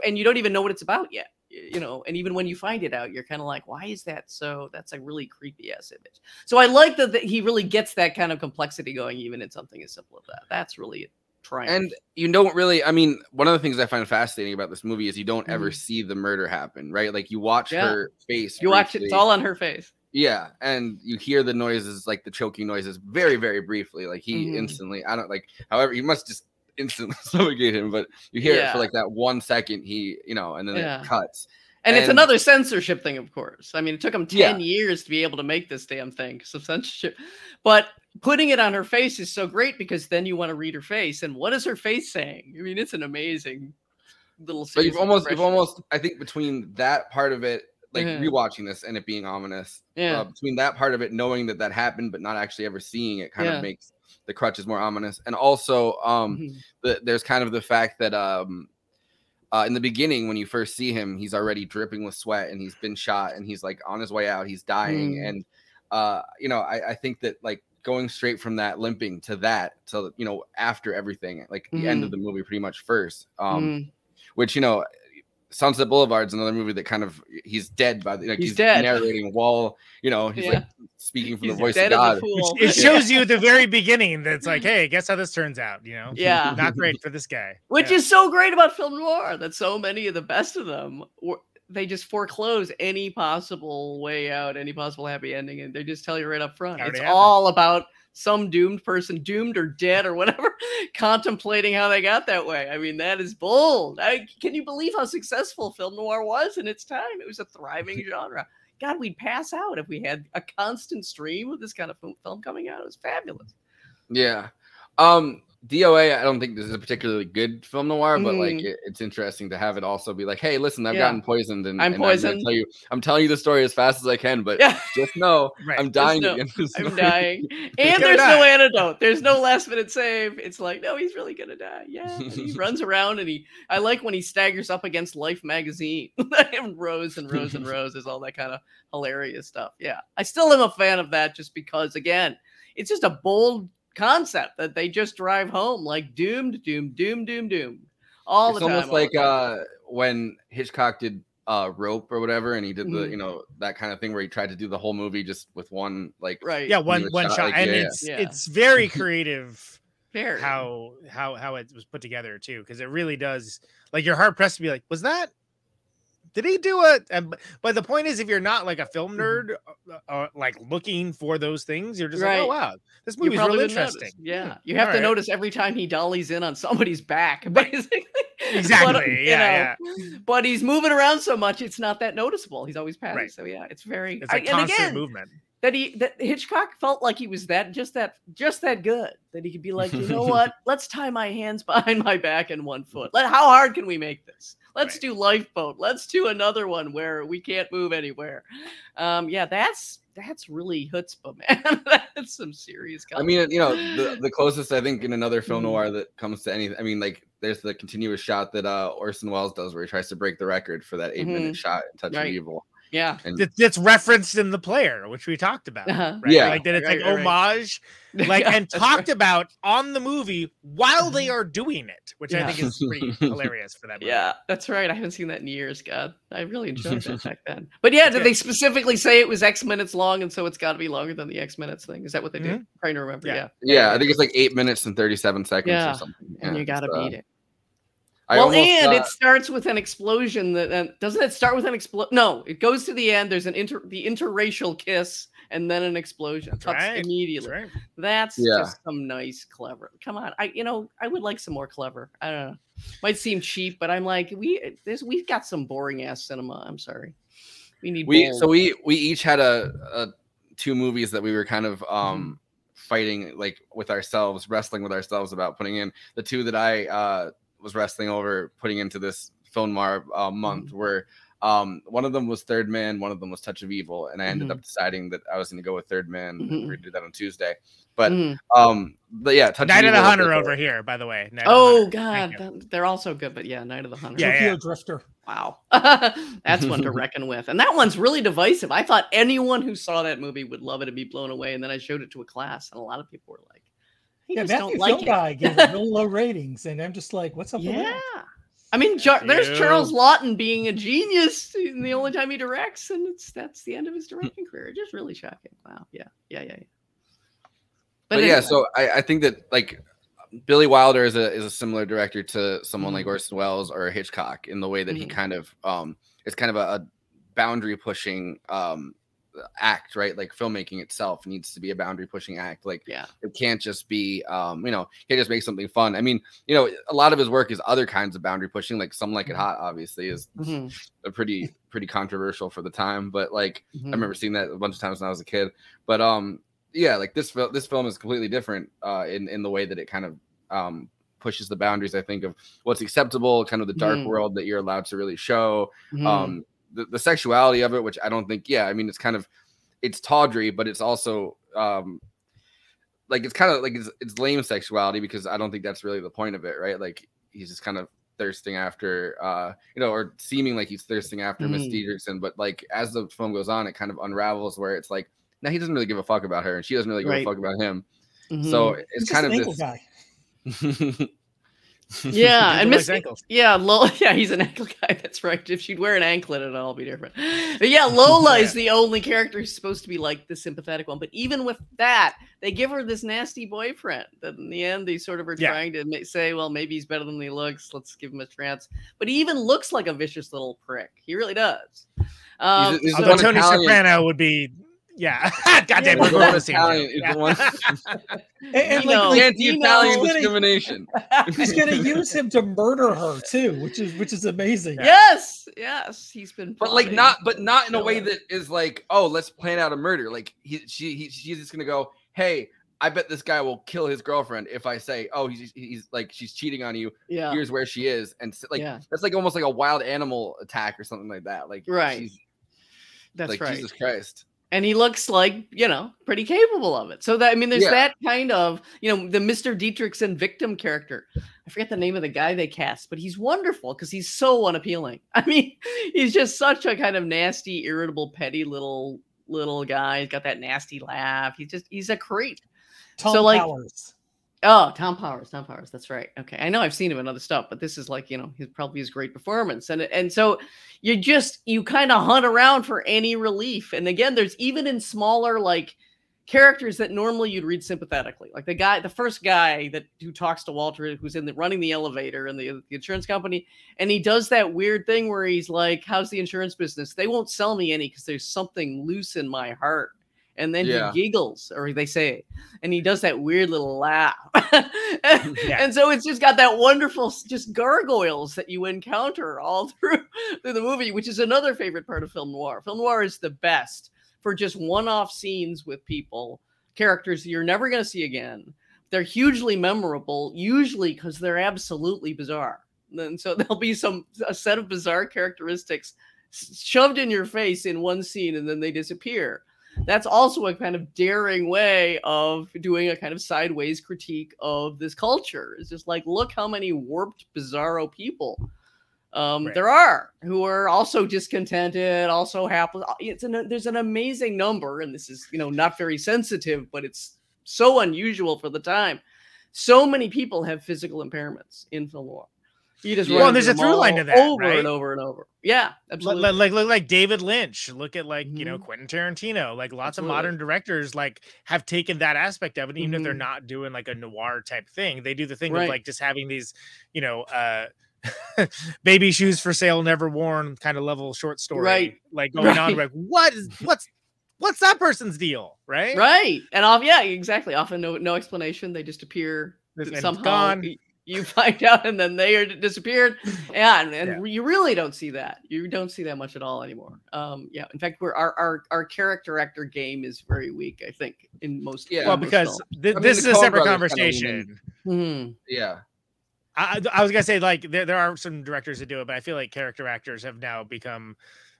and you don't even know what it's about yet. You know, and even when you find it out, you're kind of like, why is that so? That's a really creepy ass image. So I like that, that he really gets that kind of complexity going, even in something as simple as that. That's really triumph. And you don't really, I mean, one of the things I find fascinating about this movie is you don't ever Mhm. see the murder happen, right? Like you watch Yeah. her face. you watch it; it's all on her face. Yeah, and you hear the noises, like the choking noises, very, very briefly. Like he Mhm. instantly, I don't like. However, you must just instantly suffocate him, but you hear it for like that one second. He, you know, and then Yeah. it cuts. And, it's another censorship thing, of course. I mean, it took him 10 Yeah. years to be able to make this damn thing. So censorship. But putting it on her face is so great because then you want to read her face. And what is her face saying? I mean, it's an amazing little But you've almost, you've almost, I think, between that part of it, like Mhm. rewatching this and it being ominous, Yeah. uh, between that part of it, knowing that that happened, but not actually ever seeing it, kind Yeah. of makes the crutches more ominous. And also, um, Mhm. the, there's kind of the fact that um uh, in the beginning when you first see him he's already dripping with sweat and he's been shot and he's like on his way out he's dying Mm. and uh you know I, I think that like going straight from that limping to that to you know after everything like the end of the movie pretty much first um Mm. which you know Sunset Boulevard's another movie that kind of he's dead by the like He's he's, dead. narrating while you know he's Yeah. like speaking from He's the voice of God. It shows you the very beginning that's like, hey, guess how this turns out, you know? Yeah. Not great for this guy. Which Yeah. is so great about film noir that so many of the best of them were, they just foreclose any possible way out, any possible happy ending, and they just tell you right up front. It's happened. all about some doomed person, doomed or dead or whatever, contemplating how they got that way. I mean, that is bold. I, can you believe how successful film noir was in its time? It was a thriving genre. God, we'd pass out if we had a constant stream of this kind of film- coming out. It was fabulous. Yeah. Um DOA, I don't think this is a particularly good film noir, but like Mm. it, it's interesting to have it also be like, hey, listen, I've Yeah. gotten poisoned and I'm and poisoned. tell you, I'm telling you the story as fast as I can, but Yeah. just know Right. I'm dying no-. I'm dying. And there's no antidote. There's no last minute save. It's like, no, he's really gonna die. Yeah. And he runs around and he I like when he staggers up against Life magazine and rows and rows and rows is all that kind of hilarious stuff. Yeah. I still am a fan of that just because again, it's just a bold concept that they just drive home like doomed, doomed, doomed, doomed, doomed. All it's the time. almost all like uh when Hitchcock did uh rope or whatever and he did the Mhm. you know that kind of thing where he tried to do the whole movie just with one like right. Yeah, one one shot, shot. like, and yeah, yeah. it's Yeah. it's very creative Very. how how how it was put together too, because it really does like you're hard pressed to be like, was that did he do it? And but- the point is, if you're not like a film nerd, uh, uh, like looking for those things, you're just like, oh Mm-hmm. Wow, this movie's really real wouldn't notice. interesting. Yeah, Hmm, you have to alright. notice every time he dollies in on somebody's back, basically. Exactly, But, uh, you yeah, know, But he's moving around so much; it's not that noticeable. He's always passing. Right. So yeah, it's very. It's I- like and constant again, movement. that he that Hitchcock felt like he was that just that just that good that he could be like, you know what? Let's tie my hands behind my back and one foot. Let how hard can we make this? Let's Right. do lifeboat. Let's do another one where we can't move anywhere. Um, yeah, that's that's really chutzpah, man. that's some serious. I mean, you know, the, the closest I think in another film noir that comes to anything. I mean, like there's the continuous shot that uh Orson Welles does where he tries to break the record for that 8 minute Mhm. shot in Touch Right. of Evil. Yeah. And that- that's referenced in the player, which we talked about. Uh-huh. Right? Yeah. like that it's Right, like right, right. homage, like Yeah, and talked right. about on the movie while they are doing it, which I think is pretty hilarious for that. Movie. Yeah, that's right. I haven't seen that in years. God, I really enjoyed that back then. But yeah, did they specifically say it was X minutes long, and so it's got to be longer than the X minutes thing? Is that what they did? Mhm. Trying to remember. Yeah. Yeah, Yeah, I think it's like eight minutes and thirty-seven seconds Yeah, or something. and you got to it's, uh, beat it. I well, almost, and uh, it starts with an explosion. That uh, doesn't it start with an explosion? No, it goes to the end. There's an inter the interracial kiss, and then an explosion. That's Cuts right. That's immediately. right. That's Yeah. just some nice, clever. Come on, I you know I would like some more clever. I don't know. Might seem cheap, but I'm like we this we've got some boring ass cinema. I'm sorry. We need we bold. so we we each had a, a two movies that we were kind of um fighting like with ourselves wrestling with ourselves about putting in the two that i uh was wrestling over putting into this film noir uh, month where um one of them was third man one of them was touch of evil and i ended up deciding that i was going to go with third man Mhm. we're going to do that on tuesday but Mm. um but yeah touch Night of the Evil Hunter over here, by the way. Night of the Oh God, that- they're also good, but yeah, Night of the Hunter. Yeah, Tokyo Drifter. Wow, that's one to reckon with, and that one's really divisive. I thought anyone who saw that movie would love it and be blown away, and then I showed it to a class, and a lot of people were like, "I Yeah, just Matthew don't like Guy gave it real low ratings, and I'm just like, what's up with Yeah. that? I mean, Jar- there's Ew. Charles Laughton being a genius, and the only time he directs, and it's that's the end of his directing career. Just really shocking. Wow. Yeah. Yeah. Yeah. yeah. but, yeah anyway. so I, I think that like billy wilder is a is a similar director to someone like Mhm. orson welles or hitchcock in the way that he Mhm. kind of um it's kind of a, a boundary pushing um act right like filmmaking itself needs to be a boundary pushing act like Yeah. it can't just be um you know can't just make something fun i mean you know a lot of his work is other kinds of boundary pushing like some like it hot obviously is Mhm, a pretty pretty controversial for the time but like mhm. I remember seeing that a bunch of times when I was a kid. But um, yeah, like this film, this film is completely different uh, in in the way that it kind of um pushes the boundaries. I think of what's acceptable, kind of the dark Mhm. world that you're allowed to really show. Mhm. Um, the, the sexuality of it, which I don't think. Yeah, I mean, it's kind of it's tawdry, but it's also um like it's kind of like it's, it's lame sexuality because I don't think that's really the point of it, right? Like he's just kind of thirsting after uh you know or seeming like he's thirsting after Miss Mhm. Dietrichson but like as the film goes on it kind of unravels where it's like now he doesn't really give a fuck about her and she doesn't really give Right. a fuck about him Mhm. so it's just kind of this guy. yeah, and like Miss ankles. yeah, Lola, yeah, he's an ankle guy. That's right. If she'd wear an anklet, it'd all be different. But yeah, Lola is the only character who's supposed to be like the sympathetic one. But even with that, they give her this nasty boyfriend. That in the end, they sort of are Yeah. trying to say, well, maybe he's better than he looks. Let's give him a chance. But he even looks like a vicious little prick. He really does. Um, he's so- Although Tony Italian- Soprano would be, yeah. Goddamn, Yeah, we're He's going one to see Italian- he's Yeah. one And, and, like, like, anti-Italian he's gonna- discrimination. he's gonna use him to murder her too, which is which is amazing. yes, yes, he's been. but like not but not in a way that is like oh let's plan out a murder like he she he, she's just gonna go hey i bet this guy will kill his girlfriend if i say oh he's he's like she's cheating on you Yeah, here's where she is and like Yeah. that's like almost like a wild animal attack or something like that like Right. she's- that's like right. jesus christ and he looks like you know pretty capable of it. So that i mean there's Yeah. that kind of you know the mr dietrichson victim character. I forget the name of the guy they cast but he's wonderful because he's so unappealing. I mean he's just such a kind of nasty irritable petty little little guy. He's got that nasty laugh. He's just he's a creep. Tom So, like- Powers. Oh, Tom Powers, Tom Powers. That's right. Okay, I know I've seen him in other stuff, but this is like you know his probably his great performance, and and so you just you kind of hunt around for any relief, and again, there's even in smaller like characters that normally you'd read sympathetically, like the guy, the first guy that who talks to Walter, who's in the running the elevator in the, uh, the insurance company, and he does that weird thing where he's like, "How's the insurance business? They won't sell me any because there's something loose in my heart." And then Yeah. he giggles, or they say, and he does that weird little laugh. And so it's just got that wonderful just gargoyles that you encounter all through, through the movie, which is another favorite part of film noir. Film noir is the best for just one-off scenes with people, characters you're never going to see again. They're hugely memorable, usually because they're absolutely bizarre. And so there'll be some a set of bizarre characteristics shoved in your face in one scene and then they disappear that's also a kind of daring way of doing a kind of sideways critique of this culture. It's just like, look how many warped, bizarro people Um, Right. There are who are also discontented, also hapless. Uh, It's an, there's an amazing number, and this is you know not very sensitive, but it's so unusual for the time. So many people have physical impairments in film noir. You just Well, there's a through line to that, over right? and over and over. Yeah, absolutely. li- like look like David Lynch. Look at like you know Mhm. Quentin Tarantino. Like lots Absolutely. of modern directors like have taken that aspect of it, even if they're Mhm. not doing like a noir type thing. They do the thing Right. of like just having these, you know, uh baby shoes for sale, never worn kind of level short story, Right. Like going on like what is what's what's that person's deal, right? Right. And off, yeah, exactly. Often no no explanation. They just appear somehow. gone. Y- You find out, and then they are disappeared. Yeah, and, and you really don't see that. You don't see that much at all anymore. Um, yeah. In fact, we're our our our character actor game is very weak. I think in most. Yeah. Well, because films. thi- I mean, this the is a separate brothers kinda lean in. conversation. Mhm. Yeah. I, I was gonna say like there, there are some directors that do it, but I feel like character actors have now become,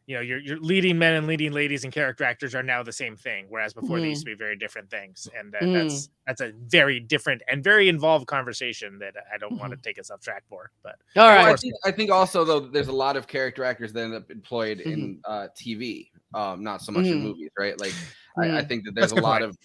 you know, your your leading men and leading ladies and character actors are now the same thing, whereas before they used to be very different things, and that, that's that's a very different and very involved conversation that I don't want to take us off track for. But All Well, I think, I think also though there's a lot of character actors that end up employed Mm-hmm. in uh, TV, um, not so much in Mhm. movies, right? Like I, I think that there's a a lot point. of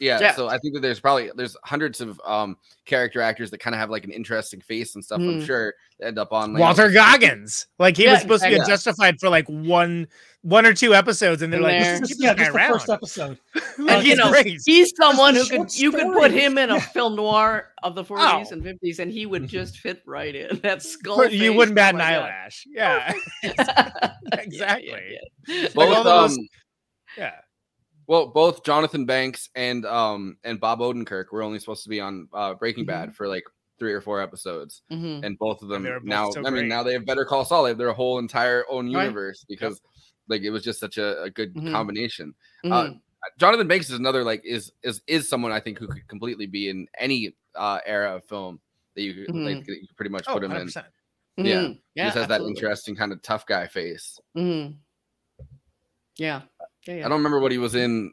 yeah, Yeah. So I think that there's probably there's hundreds of um character actors that kind of have like an interesting face and stuff. I'm Mm. sure that end up on like, Walter Goggins, like he Yeah, was supposed to exactly. get justified for like one one or two episodes, and they're In like, there. "Let's yeah, this just guy the first episode. Like, And, you know, great. He's someone who could short you could put him in a film noir of the 40s Oh. and 50s, and he would just fit right in. That skull. But you wouldn't bat an eyelash. Yeah, Yeah, exactly. yeah, yeah. Like both all those- um yeah. Well both Jonathan Banks and um and Bob Odenkirk were only supposed to be on uh, Breaking Bad for like three or four episodes, Mhm. and both of them both now so I mean now they have Better Call Saul. They have their whole entire own Right. universe because like it was just such a, a good Mhm. combination. Uh, Mhm. Jonathan Banks is another like is is is someone I think who could completely be in any uh era of film that you could like Mhm. that you could pretty much Oh, put him in. 100%. yeah. Mhm. He yeah, just has that interesting kind of tough guy face. Yeah. Yeah, yeah. I don't remember what he was in.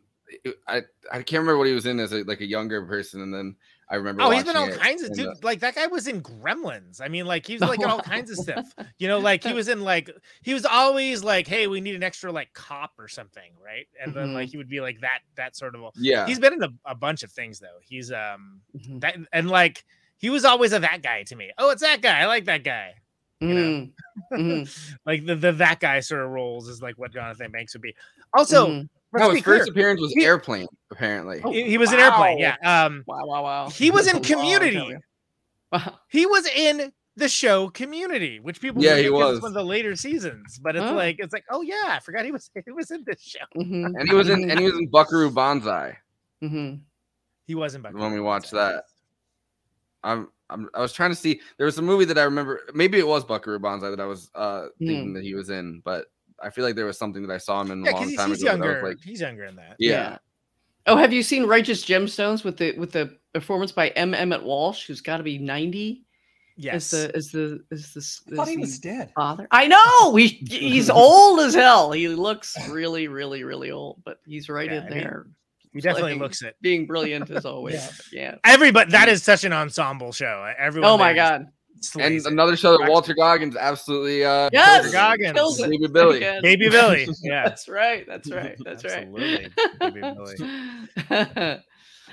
I I can't remember what he was in as a, like a younger person, and then I remember. Oh, he's been all kinds of dude. uh, Like that guy was in Gremlins. I mean, like he was like in all kinds of stuff. You know, like he was in like he was always like, hey, we need an extra like cop or something, right? And then Mhm. like he would be like that that sort of. A, yeah, He's been in a, a bunch of things though. He's um Mhm. that and like he was always a that guy to me. Oh, it's that guy. I like that guy. Know? Mhm. Mhm. Like the, the that guy sort of roles is like what Jonathan Banks would be. Also, Mhm. no, be his first clear, appearance was he- Airplane. Apparently, he, he was in Airplane. Yeah. Um, Wow, wow, wow. he was in That's a long time Community. Wow. he was in the show Community, which people Yeah, he was. It's one of the later seasons, but it's Oh. like it's like, oh yeah, I forgot he was he was in this show. Mhm. and he was in and he was in Buckaroo Banzai Mhm. He was in Bucky. when we watched Barnes, that. I'm, I'm I was trying to see. There was a movie that I remember. Maybe it was Buckaroo Banzai that I was uh thinking Hmm. that he was in, but I feel like there was something that I saw him in a Yeah, long he's, time he's ago. that I was younger. like, he's younger in that. yeah. Oh, have you seen Righteous Gemstones with the with the performance by M. Emmett Walsh, who's got to be ninety? Yes. As the as the as the I thought he was dead. father. I know he he's old as hell. He looks really, really, really old, but he's right Yeah, in I mean, there, he definitely playing- looks it. being brilliant as always. Yeah. yeah. Everybody, that is such an ensemble show. Everyone. Oh my god. And it. another show that Walter Goggins absolutely uh Yes. kills. Goggins. Kills it Baby Billy. again. Baby Billy. Yeah. That's right. That's right. That's Absolutely. Baby Billy.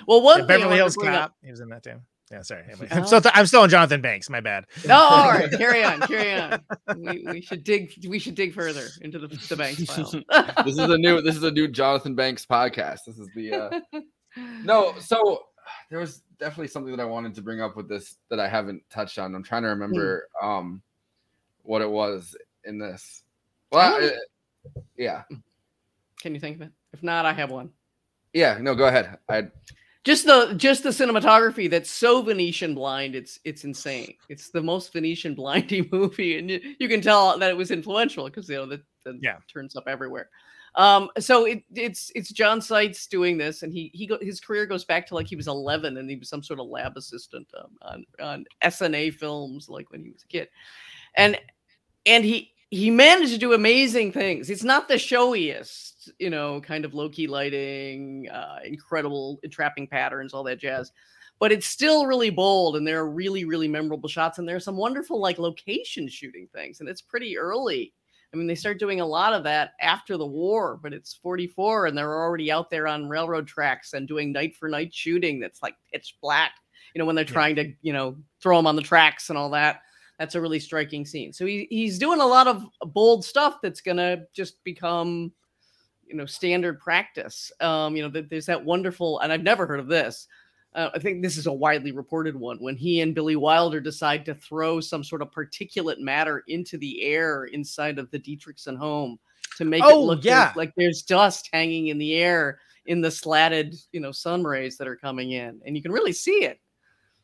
well, one Yeah, thing Beverly Hills to bring up- Cop. He was in that too. Yeah, sorry. Anyway, I'm Oh. still I'm still on Jonathan Banks. My bad. No, all right, carry on, carry on. We, we should dig. We should dig further into the, the banks file. This is a new this is a new Jonathan Banks podcast. This is the uh no, so there was definitely something that I wanted to bring up with this that I haven't touched on. I'm trying to remember um what it was in this. Well, Oh. uh, yeah. Can you think of it? If not, I have one. Yeah, no, go ahead. I Just the just the cinematography that's so Venetian blind. It's it's insane. It's the most Venetian blindy movie, and you, you can tell that it was influential because you know that, Yeah. turns up everywhere. Um, so it, it's it's John Seitz doing this, and he he go, his career goes back to like he was 11, and he was some sort of lab assistant um, on on Essanay films, like when he was a kid, and and he he managed to do amazing things. It's not the showiest, you know, kind of low key lighting, uh, incredible entrapping patterns, all that jazz. but it's still really bold and there are really really memorable shots and there's some wonderful like location shooting things and it's pretty early i mean they start doing a lot of that after the war but it's 44 and they're already out there on railroad tracks and doing night for night shooting that's like pitch black you know when they're Yeah. trying to you know throw them on the tracks and all that that's a really striking scene so he, he's doing a lot of bold stuff that's gonna just become you know standard practice um you know that there's that wonderful and i've never heard of this uh, I think this is a widely reported one when he and Billy Wilder decide to throw some sort of particulate matter into the air inside of the Dietrichson home to make it Oh, look yeah. there's- like there's dust hanging in the air in the slatted, you know, sun rays that are coming in, and you can really see it.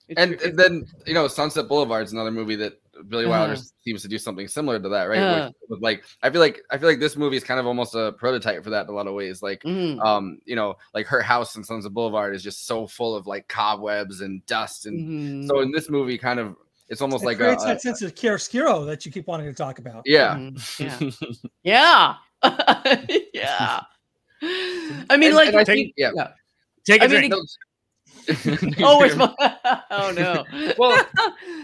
It's- and, it's- and then you know Sunset Boulevard is another movie that Billy Wilder Uh-huh. seems to do something similar to that, right? Uh. With, with like I feel like I feel like this movie is kind of almost a prototype for that in a lot of ways. Like Mhm. um, you know, like her house in Sunset Boulevard is just so full of like cobwebs and dust, and Mhm. so in this movie, kind of it's almost It like a, creates a- that sense of chiaroscuro that you keep wanting to talk about. yeah. Mhm. yeah, yeah, yeah. I mean, And- like, and I think yeah. Take a I mean, drink. oh, it's oh no. well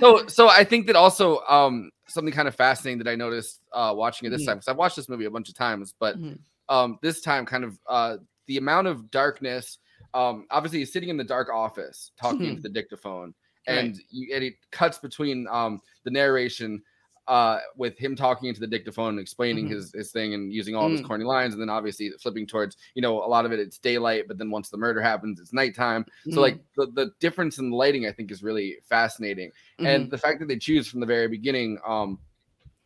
so so i think that also um something kind of fascinating that i noticed uh watching it this Mhm. time because i've watched this movie a bunch of times but Mhm. um this time kind of uh the amount of darkness um obviously he's sitting in the dark office talking Mhm. into the dictaphone Right. and you and it cuts between um the narration uh with him talking into the dictaphone and explaining Mhm. his his thing and using all of his Mm. corny lines and then obviously flipping towards you know a lot of it it's daylight but then once the murder happens it's nighttime so like the, the difference in the lighting i think is really fascinating Mhm. and the fact that they choose from the very beginning um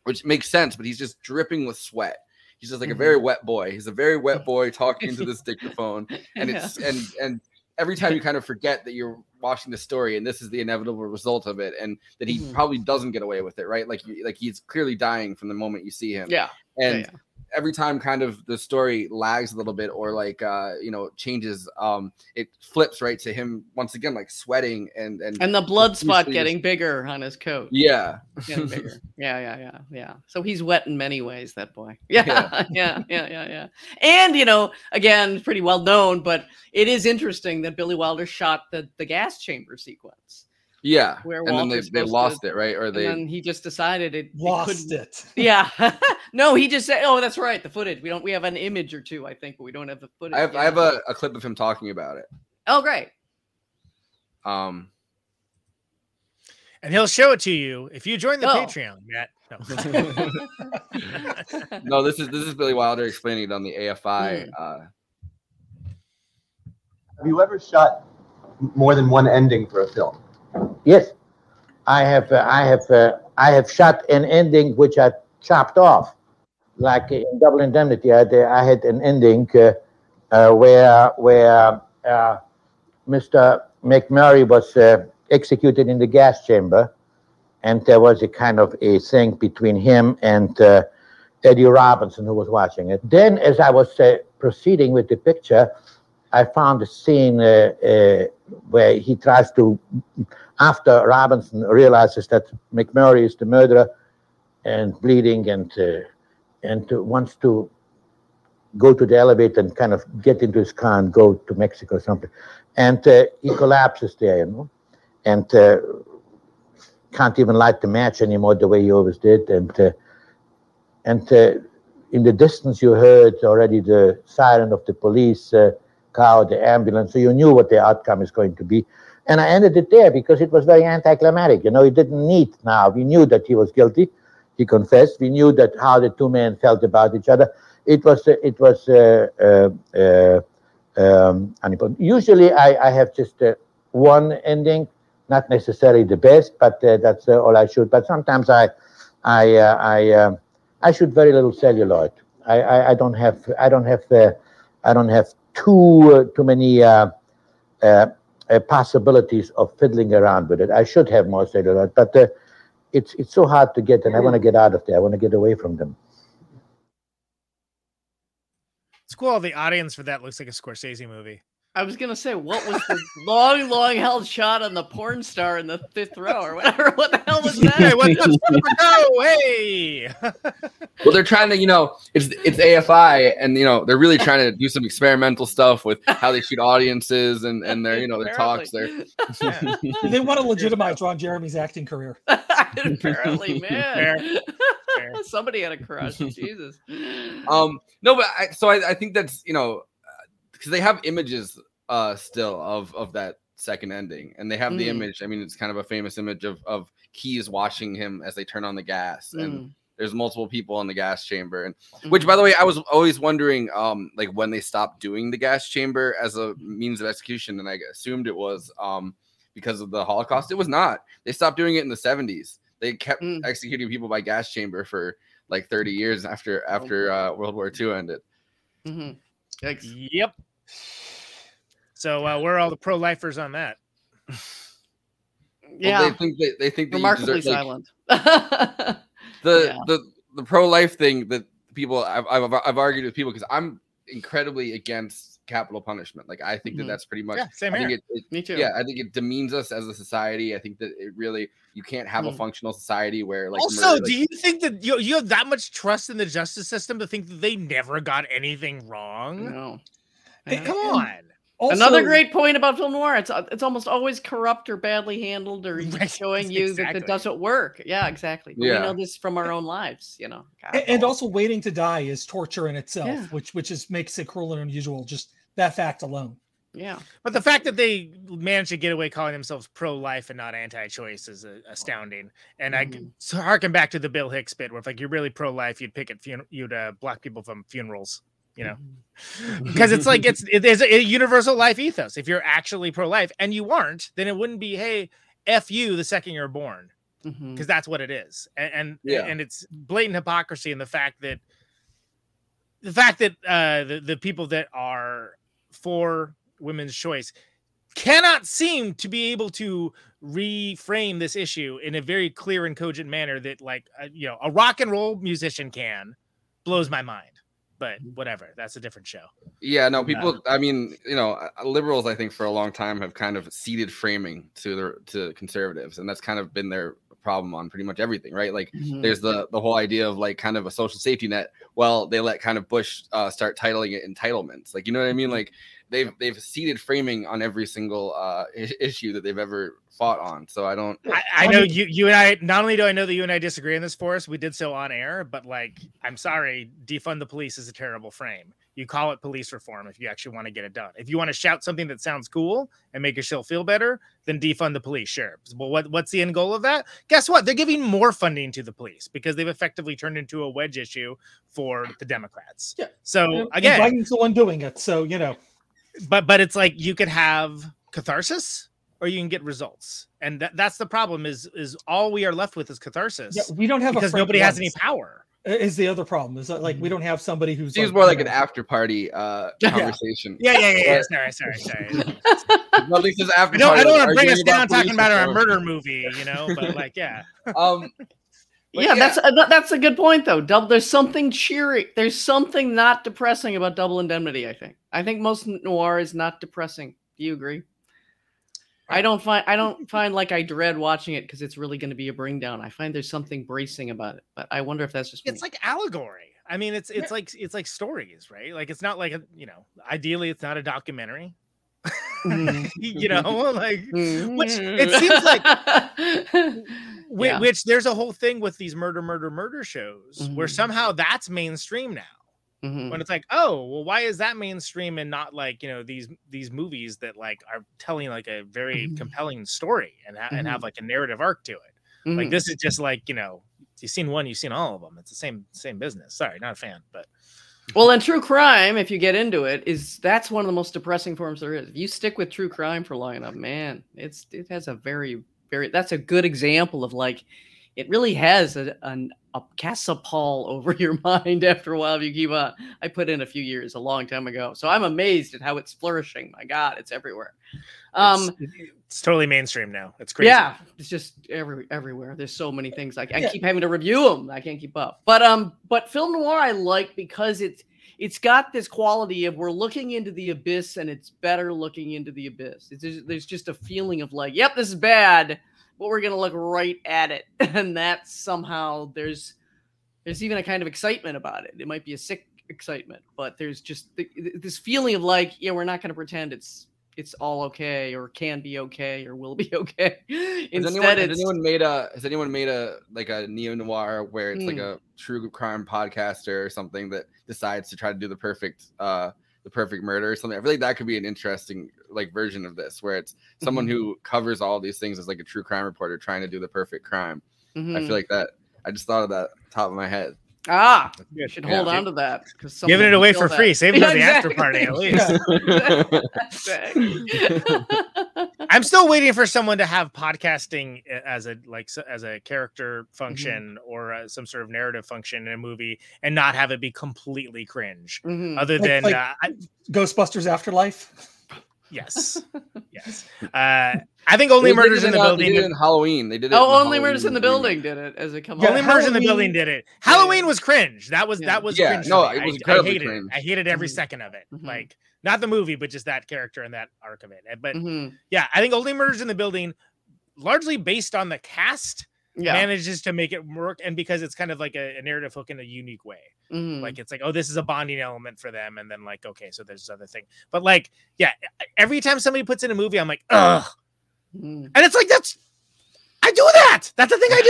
which makes sense but he's just dripping with sweat he's just like a Mhm. very wet boy he's a very wet boy talking into this dictaphone and Yeah. it's and and every time you kind of forget that you're watching the story and this is the inevitable result of it and that he Mhm. probably doesn't get away with it right like you like he's clearly dying from the moment you see him yeah. yeah, yeah. Every time kind of the story lags a little bit or like uh you know changes um it flips right to him once again like sweating and and, And the blood spot getting bigger on his coat. yeah Getting bigger. Yeah, yeah, yeah, yeah. So he's wet in many ways, that boy. Yeah, yeah, yeah, yeah, yeah. And you know, again, pretty well known, but it is interesting that Billy Wilder shot the the gas chamber sequence. Yeah Where and then they, they lost to- it right or And they then he just decided it, it Lost couldn't- it. Yeah. no, he just said, "Oh, that's right, the footage. We don't. We have an image or two, I think, but we don't have the footage." i have i have a, a clip of him talking about it Oh, great. um and he'll show it to you if you join the Oh. Patreon, Matt. No. no this is this is billy wilder explaining it on the afi Hmm. uh Have you ever shot more than one ending for a film? Yes, I have. Uh, I have. Uh, I have shot an ending which I chopped off, like in Double Indemnity. I had, I had an ending uh, uh, where where uh, Mr. MacMurray was uh, executed in the gas chamber, and there was a kind of a thing between him and Eddie Robinson, who was watching it. Then, as I was proceeding with the picture, I found a scene where he tries to after Robinson realizes that MacMurray is the murderer and bleeding and uh, and wants to go to the elevator and kind of get into his car and go to Mexico or something, and uh, he collapses there, you know, and uh, can't even light the match anymore the way he always did, and uh, and uh, in the distance you heard already the siren of the police uh, car, the ambulance, so you knew what the outcome is going to be. And I ended it there because it was very anticlimactic. You know, he didn't need now. We knew that he was guilty. He confessed. We knew that how the two men felt about each other. It was uh, it was uh, uh, uh, um. Usually, I, I have just uh, one ending, not necessarily the best, but that's all I shoot. But sometimes I I I um I shoot very little celluloid. I, I, I don't have I don't have I don't have too too many. Uh, possibilities of fiddling around with it. I should have more say celluloid, but uh, it's it's so hard to get, and I want to get out of there. I want to get away from them. It's cool. The audience for that looks like a Scorsese movie. I was gonna say, what was the long, long held shot on the porn star in the fifth row or whatever? What the hell was that? Hey, what's up, Super Go? Hey. Well, they're trying to, you know, it's it's AFI, and you know, they're really trying to do some experimental stuff with how they shoot audiences and and their, you know, their talks. There, they want to legitimize Ron Jeremy's acting career. Apparently, man. Fair. Somebody had a crush. Jesus. um, no, but I, so I, I think that's you know, because they have images uh still of of that second ending, and they have the Mm. image. I mean, it's kind of a famous image of of Keyes watching him as they turn on the gas, and Mm. there's multiple people in the gas chamber and which by the way i was always wondering um like when they stopped doing the gas chamber as a means of execution and i assumed it was um because of the holocaust it was not they stopped doing it in the 70s they kept Mm. executing people by gas chamber for like 30 years after after uh, world war ii ended Mhm. Yep. So uh, where are all the pro-lifers on that? Well, Yeah. they think they, they think that you Remarkably deserve, like, silent. the Yeah. the the pro life thing that people I've, I've, I've argued with people because I'm incredibly against capital punishment. Like I think Mhm. that that's pretty much. Yeah, same I think here. it, it- Me too. Yeah, I think it demeans us as a society. I think that it really you can't have a Mm. functional society where like also, murder, do like- you think that you, you have that much trust in the justice system to think that they never got anything wrong? No. Hey, come on. Another great point about film noir. It's uh, it's almost always corrupt or badly handled or Right, showing you that it doesn't work. Yeah, exactly. Yeah. We know this from our own lives, you know. God, A- and oh. also waiting to die is torture in itself, Yeah. which which is makes it cruel and unusual. Just that fact alone. yeah. But the fact that they managed to get away calling themselves pro-life and not anti-choice is uh, astounding. And I Mhm. so harken back to the Bill Hicks bit, where if like you're really pro-life, you'd pick at fun- you'd uh, block people from funerals. You know, because it's like it's it, there's a universal life ethos. If you're actually pro-life and you aren't, then it wouldn't be hey f you the second you're born. Because that's what it is. And and, Yeah. and it's blatant hypocrisy in the fact that the fact that uh the, the people that are for women's choice cannot seem to be able to reframe this issue in a very clear and cogent manner that like uh, you know a rock and roll musician can blows my mind but whatever that's a different show yeah, no, people. I mean, you know, uh, liberals. I think for a long time have kind of ceded framing to the to conservatives, and that's kind of been their problem on pretty much everything, right? Like Mhm. there's the the whole idea of like kind of a social safety net. Well, they let kind of Bush uh, start titling it entitlements. Like you know what I mean? Like they've they've ceded framing on every single uh, issue that they've ever fought on. So I don't. I, I know you you and I not only do I know that you and I disagree on this Forrest, we did so on air, but like I'm sorry, defund the police is a terrible frame. You call it police reform if you actually want to get it done. If you want to shout something that sounds cool and make yourself feel better, then defund the police, sure. Well, what, what's the end goal of that? Guess what? They're giving more funding to the police because they've effectively turned into a wedge issue for the Democrats. Yeah. So And again, Biden's the one doing it, so you know. but but it's like you could have catharsis or you can get results and that, that's the problem is is all we are left with is catharsis Yeah, we don't have because nobody has any power Is the other problem is that like we don't have somebody who's Seems like, more like an after party uh, conversation. yeah yeah yeah, yeah. But- sorry sorry sorry Well, at least it's after i don't, I don't want to bring us down about talking about our reform. murder movie you know but like yeah Um, yeah, yeah. that's uh, that- that's a good point though. Double, there's something cheery. There's something not depressing about Double Indemnity. I think. I think most noir is not depressing. Do you agree? I don't find I don't find like I dread watching it because it's really going to be a bring down. I find there's something bracing about it, but I wonder if that's just me. it's like allegory i mean it's it's like it's like stories right like it's not like a you know ideally it's not a documentary Mhm. you know like which it seems like Whi- Yeah. which there's a whole thing with these murder murder murder shows where Mhm. somehow that's mainstream now Mhm. when it's like oh well why is that mainstream and not like you know these these movies that like are telling like a very Mhm. compelling story and, ha- and have like a narrative arc to it like Mhm. this is just like you know you've seen one you've seen all of them it's the same same business sorry not a fan but Well, and true crime, if you get into it, is that's one of the most depressing forms there is. If you stick with true crime for long enough, man, it's it has a very very that's a good example of like it really has a an, a casts a pall over your mind after a while if you keep on. I put in a few years a long time ago, so I'm amazed at how it's flourishing. My God, it's everywhere. Um, it's, it's totally mainstream now it's crazy yeah, it's just every everywhere. There's so many things. Like I Yeah. keep having to review them. I can't keep up. But um, but film noir I like because it's it's got this quality of we're looking into the abyss and it's better looking into the abyss. It's there's just a feeling of like, yep, this is bad, but we're gonna look right at it, and that somehow there's there's even a kind of excitement about it. It might be a sick excitement, but there's just th- this feeling of like, yeah, we're not gonna pretend it's it's all okay or can be okay or will be okay. Has anyone, has anyone made a has anyone made a like a neo noir where it's like Hmm. a true crime podcaster or something that decides to try to do the perfect uh the perfect murder or something? I feel like that could be an interesting like version of this where it's someone Mhm. who covers all these things as like a true crime reporter trying to do the perfect crime. I Mhm. feel like that I just thought of that top of my head. Ah, you good. should Yeah. hold on to that because Giving it away for free. Save it for the after party at least. I'm still waiting for someone to have podcasting as a like as a character function or uh, some sort of narrative function in a movie, and not have it be completely cringe. Mhm. Other Like- than like- uh, I, Ghostbusters Afterlife. Yes, yes. Uh, I think only They murders in the building. They did it in Halloween. They did it. Oh, in the only murders in the Halloween building did it as it come Yeah, only out. murders in the building did it. Halloween was cringe. That was Yeah. that was Yeah, cringe. no, it was I- incredibly I hated cringe. it. I hated every Mhm. second of it. Mhm. Like not the movie, but just that character and that arc of it. But Mhm. yeah, I think only murders in the building, largely based on the cast, Yeah. manages to make it work, and because it's kind of like a, a narrative hook in a unique way. Mhm. Like it's like, oh, this is a bonding element for them, and then like, okay, so there's this other thing. But like, yeah, every time somebody puts in a movie, I'm like, ugh, Mhm. and it's like that's, I do that. That's the thing I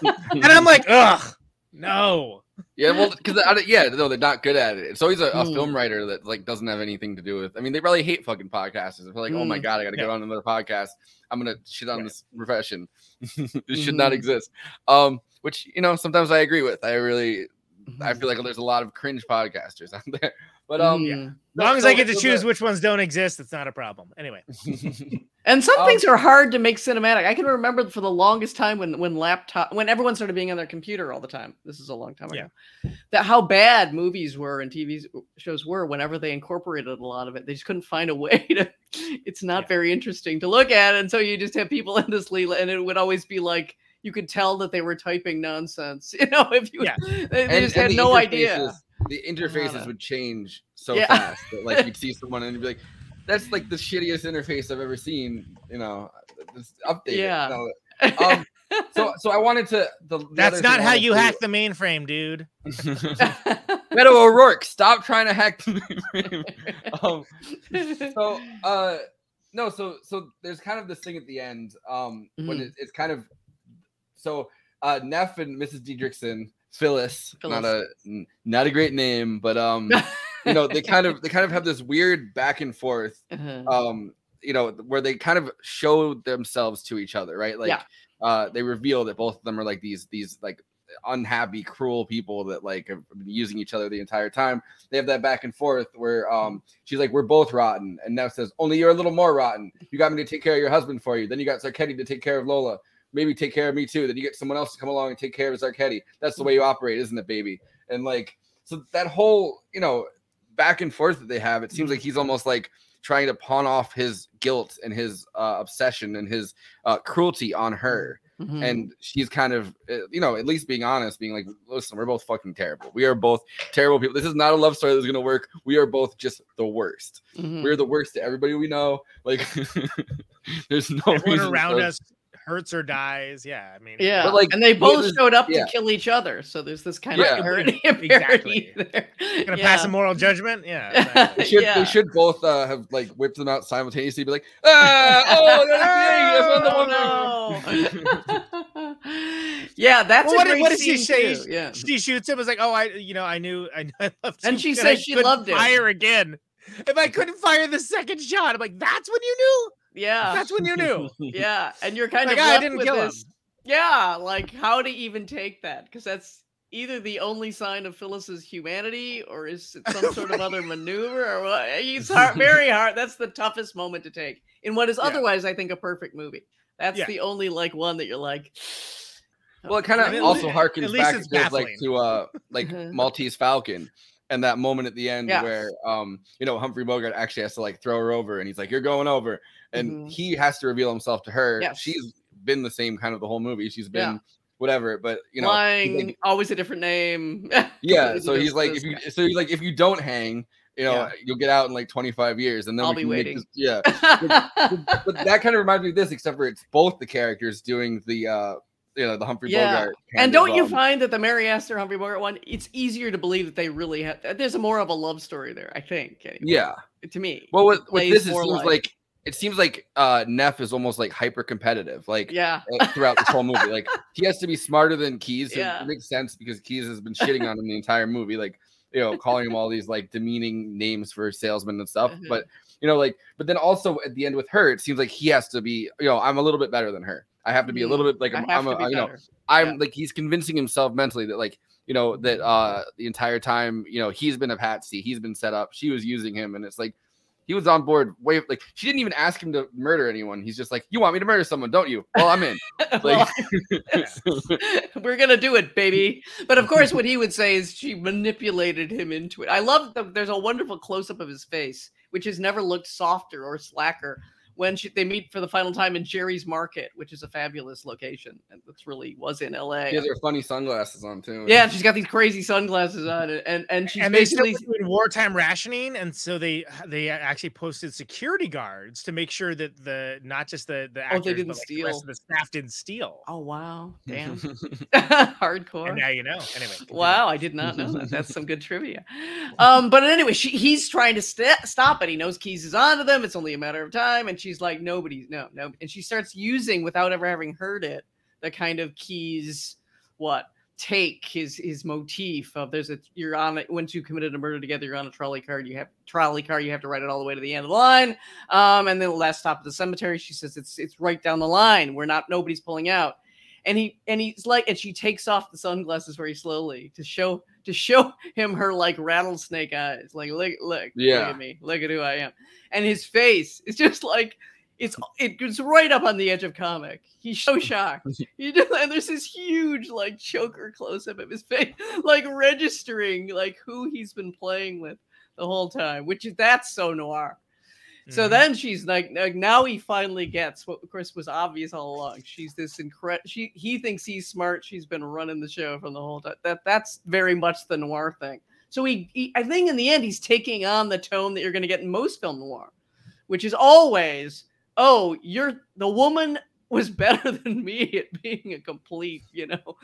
do, and I'm like, ugh, no. Yeah, well, because yeah, no, they're not good at it. It's always a, a Mm. film writer that like doesn't have anything to do with. I mean, they probably hate fucking podcasters. They're like, oh my Mm. god, I got to Yeah. get on another podcast. I'm gonna shit on Right. this profession. this should not Mhm. exist. Um, which you know, sometimes I agree with. I really, I Mhm. feel like there's a lot of cringe podcasters out there. But um, Mhm. As long as so- I get to so choose the- which ones don't exist, it's not a problem. Anyway, And some Um, things are hard to make cinematic. I can remember for the longest time when when laptop when everyone started being on their computer all the time. This is a long time ago. Yeah. That how bad movies were and TV shows were whenever they incorporated a lot of it. They just couldn't find a way to. It's not Yeah. very interesting to look at, and so you just have people endlessly, and it would always be like you could tell that they were typing nonsense. You know, if you Yeah. they, they and- just and had the no idea. The interfaces would change so Yeah. fast that like you'd see someone and you'd be like, "That's like the shittiest interface I've ever seen." You know, just update. Yeah. you know? Um, so so I wanted to. The, the that's not how you hack the mainframe, dude. Beto O'Rourke, stop trying to hack the mainframe. um, so uh no, so so there's kind of this thing at the end um when Mhm. it, it's kind of so uh Neff and Mrs. Dietrichson, Phyllis, not a not a great name, but um you know they kind of they kind of have this weird back and forth Uh-huh. um you know where they kind of show themselves to each other right like Yeah. uh they reveal that both of them are like these these like unhappy cruel people that like have been using each other the entire time they have that back and forth where um she's like we're both rotten and Neff says only you're a little more rotten you got me to take care of your husband for you then you got Zachetti to take care of Lola maybe take care of me too. Then you get someone else to come along and take care of Zachetti. That's the way you operate isn't it baby? And like so that whole you know back and forth that they have it seems like he's almost like trying to pawn off his guilt and his uh, obsession and his uh, cruelty on her. Mhm. and she's kind of uh, you know at least being honest being like listen we're both fucking terrible. We are both terrible people. This is not a love story that's going to work. We are both just the worst. Mhm. we're the worst to everybody we know. Like there's no Everyone reason around for- us hurts or dies. Yeah, I mean, Yeah, But, like, and they both there's- showed up yeah. to kill each other. So there's this kind Yeah. of parody, Exactly. parody there. gonna yeah. pass a moral judgment. Yeah, exactly. they should, yeah. they should both uh, have like whipped them out simultaneously be like ah oh that's the thing, that's what the woman Oh, no. yeah, that's Well, a what, did- what did she say? too, Yeah, She shoots him. Was like, oh, I, you know, I knew, I, I loved And you, she says she couldn't loved him. Fire again. If I couldn't fire the second shot, I'm like, that's when you knew. Yeah, That's when you knew. yeah. And you're kind Like, of "Ah, I didn't with kill him." Yeah, like how to even take that because that's either the only sign of Phyllis's humanity or is it some sort of other maneuver or what? It's hard, very hard. That's the toughest moment to take in what is Yeah. otherwise, I think, a perfect movie. That's Yeah. the only like one that you're like. Well, it kind of also lea- harkens back to, like to uh like. Maltese Falcon and that moment at the end Yeah. where um you know Humphrey Bogart actually has to like throw her over and he's like you're going over and Mhm. he has to reveal himself to her. Yes. She's been the same kind of the whole movie. She's been Yeah. whatever. But you know, lying, like- always a different name. yeah. So he's like, if you, guy. so he's like, if you don't hang, you know, Yeah. you'll get out in like 25 years, and then I'll be waiting. this- yeah. but, but that kind of reminds me of this, except for it's both the characters doing the, uh, you know, the Humphrey Yeah. Bogart. And don't you um, find that the Mary Astor Humphrey Bogart one, it's easier to believe that they really have. There's a more of a love story there, I think. Anyway, Yeah. to me. Well, with, with this, it seems like- like it seems like uh Neff is almost like hyper competitive, like Yeah. uh, throughout this whole movie. Like he has to be smarter than Keyes. Yeah. It makes sense because Keyes has been shitting on him the entire movie, like you know, calling him all these like demeaning names for salesmen and stuff. Mhm. But you know, like, but then also at the end with her, it seems like he has to be, you know, I'm a little bit better than her. I have to be a little bit like I'm, I'm a, you know, better. I'm like he's convincing himself mentally that like you know that uh the entire time you know he's been a patsy, he's been set up, she was using him, and it's like he was on board way like she didn't even ask him to murder anyone. He's just like, you want me to murder someone, don't you? Well, I'm in. Like, We're gonna do it, baby. But of course, what he would say is she manipulated him into it. I love that. There's a wonderful close up of his face, which has never looked softer or slacker. When she, they meet for the final time in Jerry's Market, which is a fabulous location, and that's really was in L.A. She has her funny sunglasses on too. Yeah, she's got these crazy sunglasses on, and and, and she's and they basically doing wartime rationing, and so they they actually posted security guards to make sure that the not just the the Oh, they didn't but like the rest steal. of the staff didn't steal. Oh wow, damn, hardcore. And now you know. Anyway, continue. Wow, I did not know that. That's some good trivia. Um, but anyway, she, he's trying to st- stop it. He knows Keyes is onto them. It's only a matter of time. And she's like, nobody, no, no. And she starts using, without ever having heard it, the kind of Keyes, what take his his motif of there's a you're on it once you committed a murder together you're on a trolley car you have trolley car you have to ride it all the way to the end of the line um and then the last stop at the cemetery she says it's it's right down the line we're not nobody's pulling out and he and he's like and she takes off the sunglasses very slowly to show to show him her like rattlesnake eyes like look look look at me look at who i am. And his face is just like it's it's right up on the edge of comic. He's so shocked. He just, and there's this huge like choker close up of his face like registering like who he's been playing with the whole time which is that's so noir so Mhm. then she's like, like, now he finally gets what of course was obvious all along. She's this incredible. She he thinks he's smart. She's been running the show from the whole time. That that's very much the noir thing. So he, he I think in the end he's taking on the tone that you're going to get in most film noir, which is always, oh, you're the woman was better than me at being a complete, you know,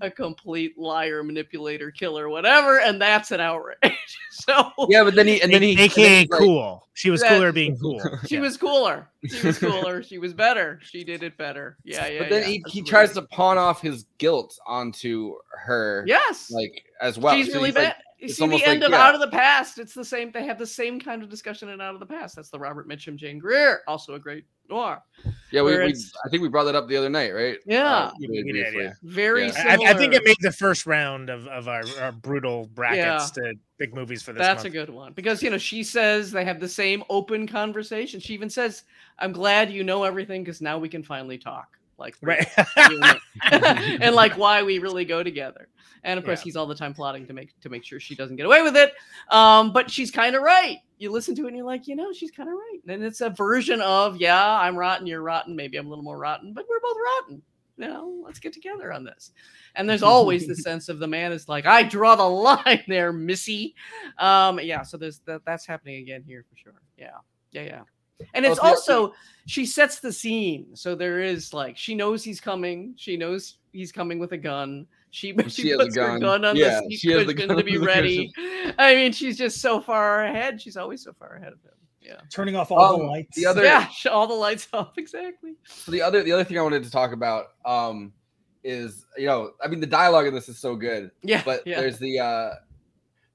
a complete liar, manipulator, killer, whatever, and that's an outrage. so yeah, but then he and then he and then AKA like- cool. She was cooler being cool. she Yeah. was cooler. She was cooler. she was better. She did it better. Yeah, yeah. but then yeah. he, he tries to pawn off his guilt onto her. Yes. like as well. She's So really he's like- bad. You it's see the end like, of yeah. Out of the Past. It's the same. They have the same kind of discussion in Out of the Past. That's the Robert Mitchum, Jane Greer, also a great noir. Yeah, we, we I think we brought that up the other night, right? Yeah. Uh, really did, yeah. Very Yeah. similar. I, I think it made the first round of, of our, our brutal brackets Yeah. to big movies for this That's month. a good one because you know she says they have the same open conversation. She even says, "I'm glad you know everything because now we can finally talk." Like Right. and like why we really go together. And of course, Yeah. he's all the time plotting to make to make sure she doesn't get away with it. Um, but she's kind of right. You listen to it and you're like, you know, she's kind of right. And it's a version of, yeah, I'm rotten, you're rotten. Maybe I'm a little more rotten, but we're both rotten. You know, let's get together on this. And there's always the sense of the man is like, I draw the line there, Missy. Um, yeah. So there's that. That's happening again here for sure. Yeah. Yeah. Yeah. And it's also she sets the scene. So there is like she knows he's coming. She knows he's coming with a gun. She she, She has a puts her gun. gun on Yeah, the seat she has the gun to be the ready. I mean, she's just so far ahead. She's always so far ahead of him. Yeah. Turning off all the Um, lights. the other- Yeah. All the lights off. Exactly. So the other the other thing I wanted to talk about um is you know I mean the dialogue in this is so good, Yeah. but yeah. there's the uh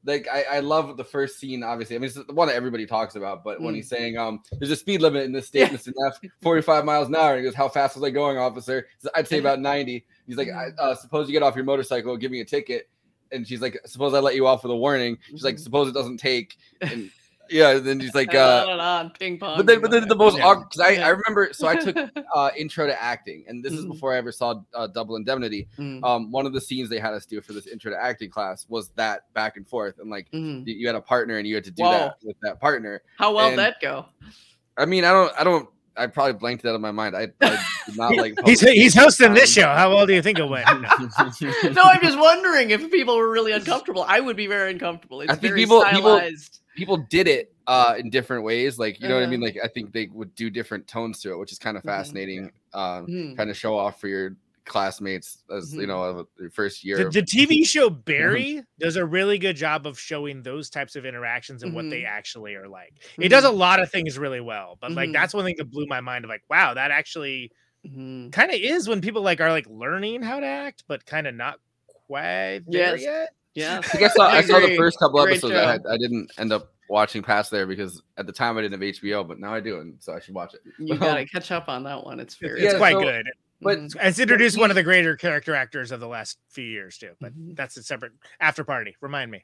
like I, I love the first scene obviously I mean it's the one that everybody talks about but when Mm. he's saying um there's a speed limit in this state Yeah. Mr. Neff 45 miles an hour and he goes how fast was I going officer says, I'd say about 90 he's like I, uh, suppose you get off your motorcycle give me a ticket and she's like suppose I let you off with a warning she's like Mhm. suppose it doesn't take and yeah and then he's like uh on and on, ping pong. but then, but then the most Yeah. awkward because I, Yeah. I remember so I took uh intro to acting and this is Mhm. before I ever saw uh, Double Indemnity. Mm, Um, one of the scenes they had us do for this intro to acting class was that back and forth and like mhm. you- you had a partner and you had to do Whoa. that with that partner. How well and- that go? I mean, I don't, I don't, I probably blanked it out of my mind. I, I did not like. He's he's hosting this show. How well do you think it went? No. no, I'm just wondering if people were really uncomfortable. I would be very uncomfortable. It's I think very people people stylized. people did it uh in different ways. Like you know what I Uh-huh. mean. Like I think they would do different tones to it, which is kind of Mhm. fascinating. Um, Mhm. kind of show off for your classmates as you Mhm. know of your first year. The, the TV show Barry does a really good job of showing those types of interactions and what they Mhm. actually are like. It does a lot of things really well, but like that's one thing that blew my mind of like, wow, that actually kind of is when people like are like learning how to act, but kind of not quite there Yes. yet. Yeah. I guess I saw I, saw the first couple Great episodes. I, had, I didn't end up watching past there because at the time I didn't have HBO, but now I do, and so I should watch it. You But, gotta um, catch up on that one. It's very It's Yeah, quite so- good. But. It's introduced one of the greater character actors of the last few years too, but Mhm. that's a separate after party. Remind me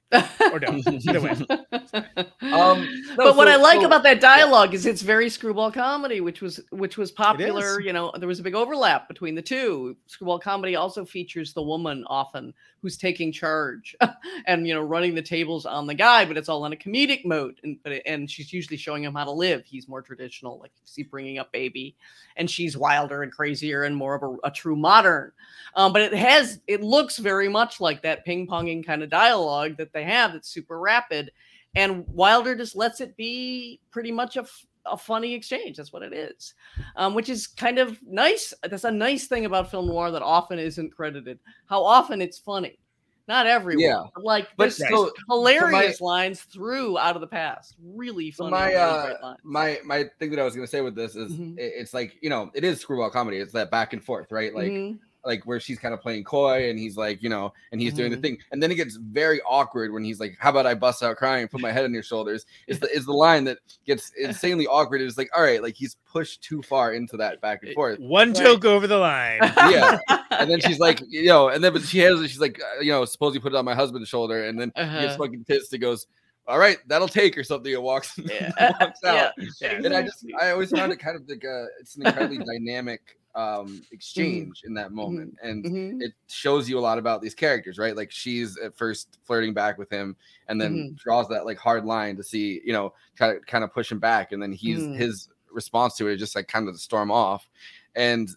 or don't. Either way. Um, no, but what I like so- about that dialogue is it's very screwball comedy, which was which was popular. You know, there was a big overlap between the two. Screwball comedy also features the woman often who's taking charge and you know running the tables on the guy, but it's all in a comedic mode, and but it- and she's usually showing him how to live. He's more traditional, like you see bringing up baby, and she's wilder and crazier and more of a, a true modern. Um, but it has it looks very much like that ping ponging kind of dialogue that they have. That's super rapid and Wilder just lets it be pretty much a funny exchange. That's what it is, um, which is kind of nice. That's a nice thing about film noir that often isn't credited. How often it's funny, not everyone. Yeah. but like But there's so- hilarious lines through out of the past. Really So funny. my uh my my thing that I was gonna say with this is Mhm. it- it's like you know it is screwball comedy. It's that back and forth, right? Like Mhm. Like where she's kind of playing coy and he's like you know and he's doing the Mhm. thing, and then it gets very awkward when he's like, "How about I bust out crying, and put my head on your shoulders?" Is the is the line that gets insanely awkward. It's like, all right, like he's pushed too far into that back and forth. One Right. joke over the line. Yeah, and then she's like, you know, and then but she has it, she's like, uh, you know, suppose you put it on my husband's shoulder, and then he gets Uh-huh. fucking pissed and goes, "All right, that'll take," or something, and walks, Yeah. walks out. Yeah, And I just, I always found it kind of like a it's an incredibly dynamic um exchange in that moment, and Mhm. it shows you a lot about these characters, right? Like she's at first flirting back with him, and then Mhm. draws that like hard line to see, you know, kind of kind of push him back, and then he's his response to it is just like kind of to storm off, and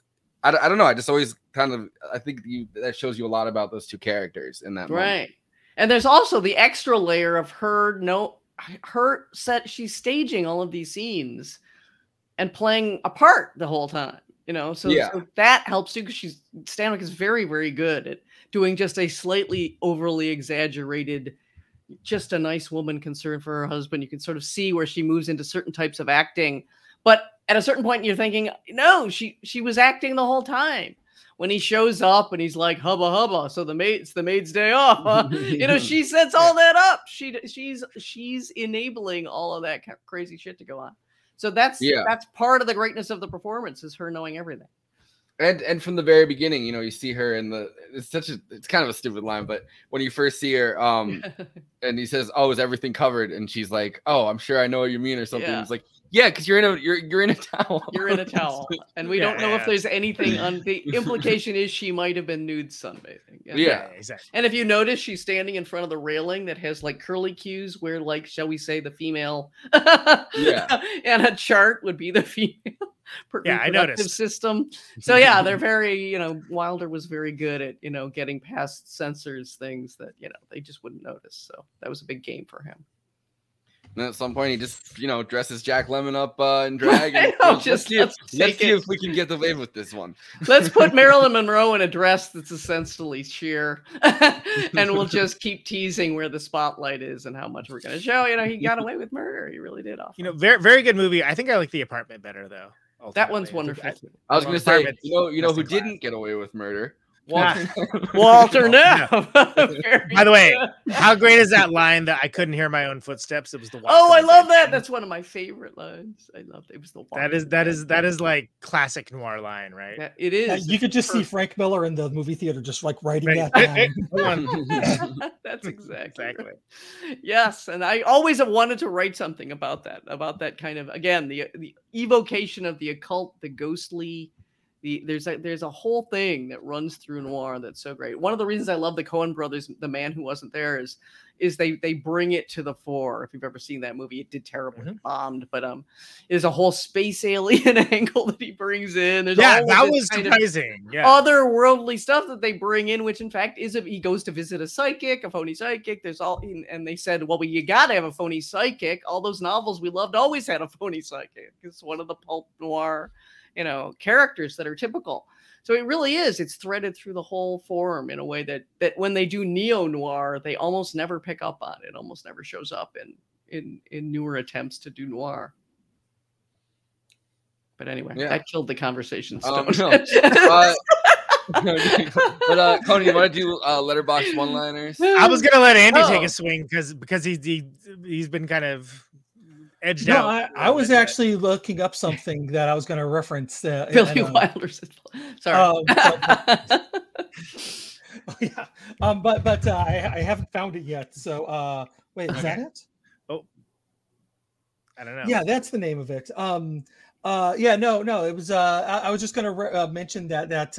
I don't know. I just always kind of I think you that shows you a lot about those two characters in that moment. right and there's also the extra layer of her no her set she's staging all of these scenes and playing a part the whole time you know so, Yeah. so that helps too because she's Stanwyck is very very good at doing just a slightly overly exaggerated just a nice woman concerned for her husband. You can sort of see where she moves into certain types of acting but at a certain point you're thinking no she she was acting the whole time. When he shows up and he's like hubba hubba so the maid it's the maid's day off huh? you know she sets all that up. She she's she's enabling all of that crazy shit to go on so that's Yeah. that's part of the greatness of the performance is her knowing everything and and from the very beginning, you know, you see her in the it's such a it's kind of a stupid line, but when you first see her, um, and he says, "Oh, is everything covered?" and she's like, "Oh, I'm sure I know what you mean," or something. Yeah. It's like, yeah, because you're in a you're you're in a towel. you're in a towel and we Yeah, don't know if there's anything on the implication is she might have been nude sunbathing Yeah. exactly. And if you notice, she's standing in front of the railing that has like curly cues where, like, shall we say, the female, Yeah. and a chart would be the female. per- Yeah, I reproductive noticed. System. So yeah, they're very, you know, Wilder was very good at, you know, getting past censors things that you know they just wouldn't notice. So that was a big game for him. And at some point, he just you know dresses Jack Lemmon up uh, in drag. I And know, just let's see, let's if, let's see if we can get away with this one. Let's put Marilyn Monroe in a dress that's essentially sheer, and we'll just keep teasing where the spotlight is and how much we're going to show. You know, he got away with murder. He really did. Off. You know, very very good movie. I think I like the apartment better though. that one's ultimately. I think- wonderful. I- I was gonna say, you know, you know who best in class. didn't get away with murder? Nah. Walter. Walter Yeah. Neff. By the way, how great is that line that I couldn't hear my own footsteps? It was the walk oh, to I love that. That's one of my favorite lines. I love it. It was the that is that is that is like classic noir line, right? That- it Yeah, you could just see. Frank Miller in the movie theater, just like writing Right. that down. That's exactly, Exactly. right. Yes, and I always have wanted to write something about that, about that kind of again the the evocation of the occult, the ghostly. The, there's a there's a whole thing that runs through noir that's so great. One of the reasons I love the Coen brothers, The Man Who Wasn't There, is is they they bring it to the fore. If you've ever seen that movie, it did terribly, Mm-hmm. bombed, but um, there's a whole space alien angle that he brings in. There's Yeah, that was surprising. Yeah. otherworldly stuff that they bring in, which in fact is a, he goes to visit a psychic, a phony psychic. There's all, and they said, well, you got to have a phony psychic. All those novels we loved always had a phony psychic. It's one of the pulp noir, you know, characters that are typical. So it really is. It's threaded through the whole form in a way that that when they do neo noir, they almost never pick up on it. Almost never shows up in in in newer attempts to do noir. But anyway, Yeah. that killed the conversation. Um, no. Uh, but uh, Coney, you want to do uh, letterbox one-liners? I was gonna let Andy take Oh. a swing because because he's he, he's been kind of edged No, out. I, I was actually looking up something that I was going to reference. Uh, Billy and, uh, Wilder's. Sorry. um, yeah, um, but but uh, I, I haven't found it yet. So uh, wait, is that it? Oh, I don't know. Yeah, that's the name of it. Um, uh, yeah, no, no, it was. Uh, I, I was just going to re- uh, mention that that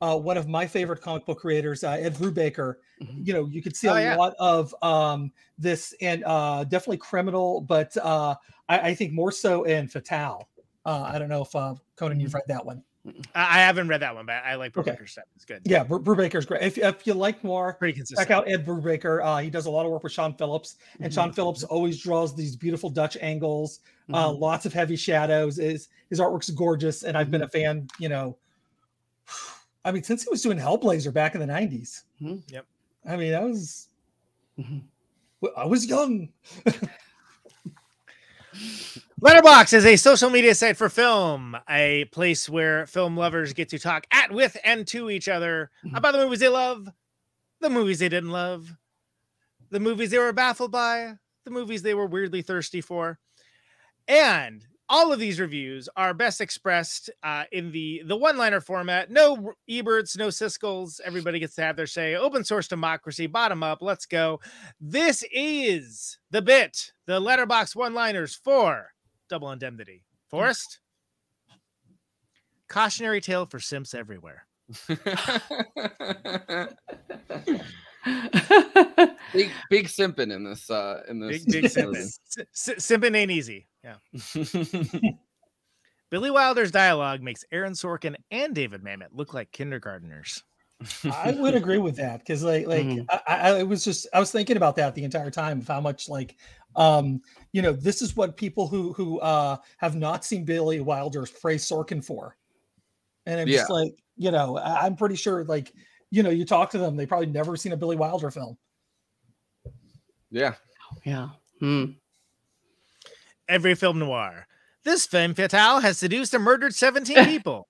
uh, uh, one of my favorite comic book creators, uh, Ed Brubaker. Mhm. You know, you could see Oh, a yeah. lot of um, this, and uh, definitely criminal, but uh, I, I think more so in Fatale. Uh, I don't know if uh, Conan, you've read that one. I, I haven't read that one, but I like Okay. Brubaker's stuff. It's good. Yeah, Bru- Brubaker's great. If, if you like more, pretty consistent. check out Ed Brubaker. Uh, he does a lot of work with Sean Phillips, and Sean Phillips always draws these beautiful Dutch angles, uh, Mhm. lots of heavy shadows. His his artwork's gorgeous, and I've been a fan. You know, I mean, since he was doing Hellblazer back in the '90s. Mhm. Yep. I mean, I was Mhm. I was young. Letterbox is a social media site for film, a place where film lovers get to talk at, with, and to each other Mhm. about the movies they love, the movies they didn't love, the movies they were baffled by, the movies they were weirdly thirsty for. And all of these reviews are best expressed uh, in the the one liner format. No Eberts, no Siskel's. Everybody gets to have their say. Open source democracy, bottom up. Let's go. This is the bit, the letterbox one liners for Double Indemnity. Forrest, cautionary tale for simps everywhere. big big simping in this uh in this Big, big simping. S- simping ain't easy. Yeah. Billy Wilder's dialogue makes Aaron Sorkin and David Mamet look like kindergarteners. I would agree with that because, like, like Mhm. I, I, I was just I was thinking about that the entire time of how much like, um, you know, this is what people who who uh have not seen Billy Wilder praise Sorkin for, and I'm just like, you know, I, I'm pretty sure like, you know, you talk to them, they probably never seen a Billy Wilder film. yeah yeah. Hmm. Every film noir. This femme fatale has seduced and murdered 17 people.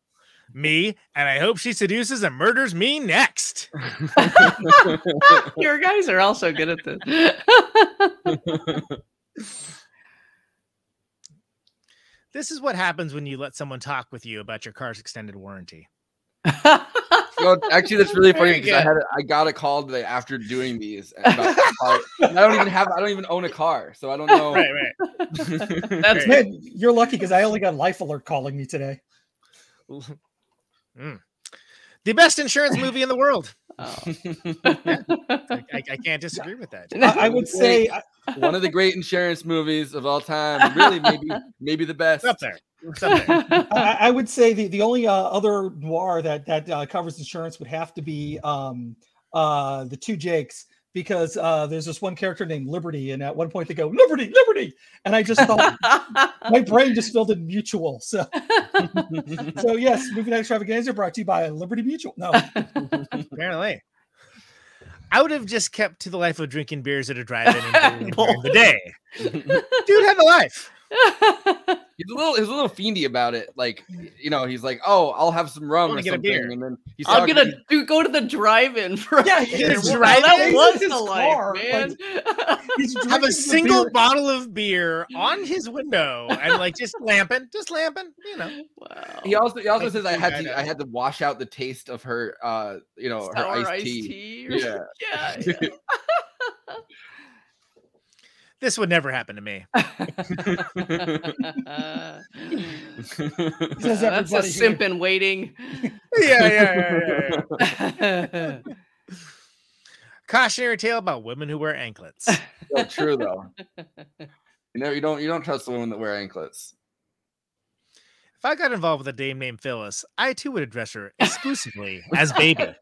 Me, and I hope she seduces and murders me next. Your guys are also good at this. This is what happens when you let someone talk with you about your car's extended warranty. no, actually that's really funny because I had a, I got a call today after doing these about the car. And I don't even have I don't even own a car so I don't know Right, right. That's Man, you're lucky because I only got Life Alert calling me today. Mm. The best insurance movie in the world. oh. I, I- I can't disagree with that. I, I would say one of the great insurance movies of all time really maybe maybe the best It's up there. It's up there. I, I would say the, the only uh, other noir that that uh, covers insurance would have to be um, uh, the two Jakes because uh, there's this one character named Liberty, and at one point they go Liberty, Liberty, and I just thought my brain just filled in mutual. So, so yes, movie night extravaganza brought to you by Liberty Mutual. No, Apparently. I would have just kept to the life of drinking beers at a drive-in and during the day. Dude had a life. He's a little he's a little fiendy about it like you know he's like oh I'll have some rum or something and then he's I'm talking- gonna do go to the drive-in for Yeah, he's Wow, driving that was his the life, car, man. he's Have a single beer- bottle of beer on his window and like just lamping, just lamping, you know. wow. he also he also Like says I had gotta- to I had to wash out the taste of her uh you know her Sour iced tea. or Yeah. something. yeah, This would never happen to me. yeah. Oh, that's a simp in waiting. Yeah, yeah, yeah, yeah, yeah. cautionary tale about women who wear anklets. So true though. You know, you don't you don't trust the women that wear anklets. If I got involved with a dame named Phyllis, I too would address her exclusively as baby.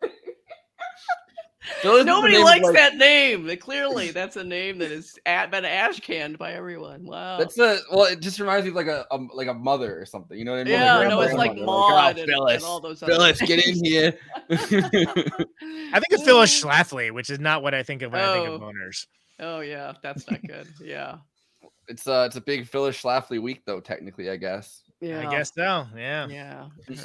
Phyllis is the Nobody likes like- that name. Clearly, that's a name that has been ash canned by everyone. Wow. That's a well. It just reminds me of like a, a like a mother or something. You know what I mean? yeah, Like no, it's like grandmother, Maud oh, and, and Phyllis, all those. other Phyllis, get in here. I think of Phyllis Schlafly, which is not what I think of when I think of Oh. boners. Oh yeah, that's not good. Yeah, it's uh, it's a big Phyllis Schlafly week though. Technically, I guess. yeah. I guess so. Yeah. Yeah.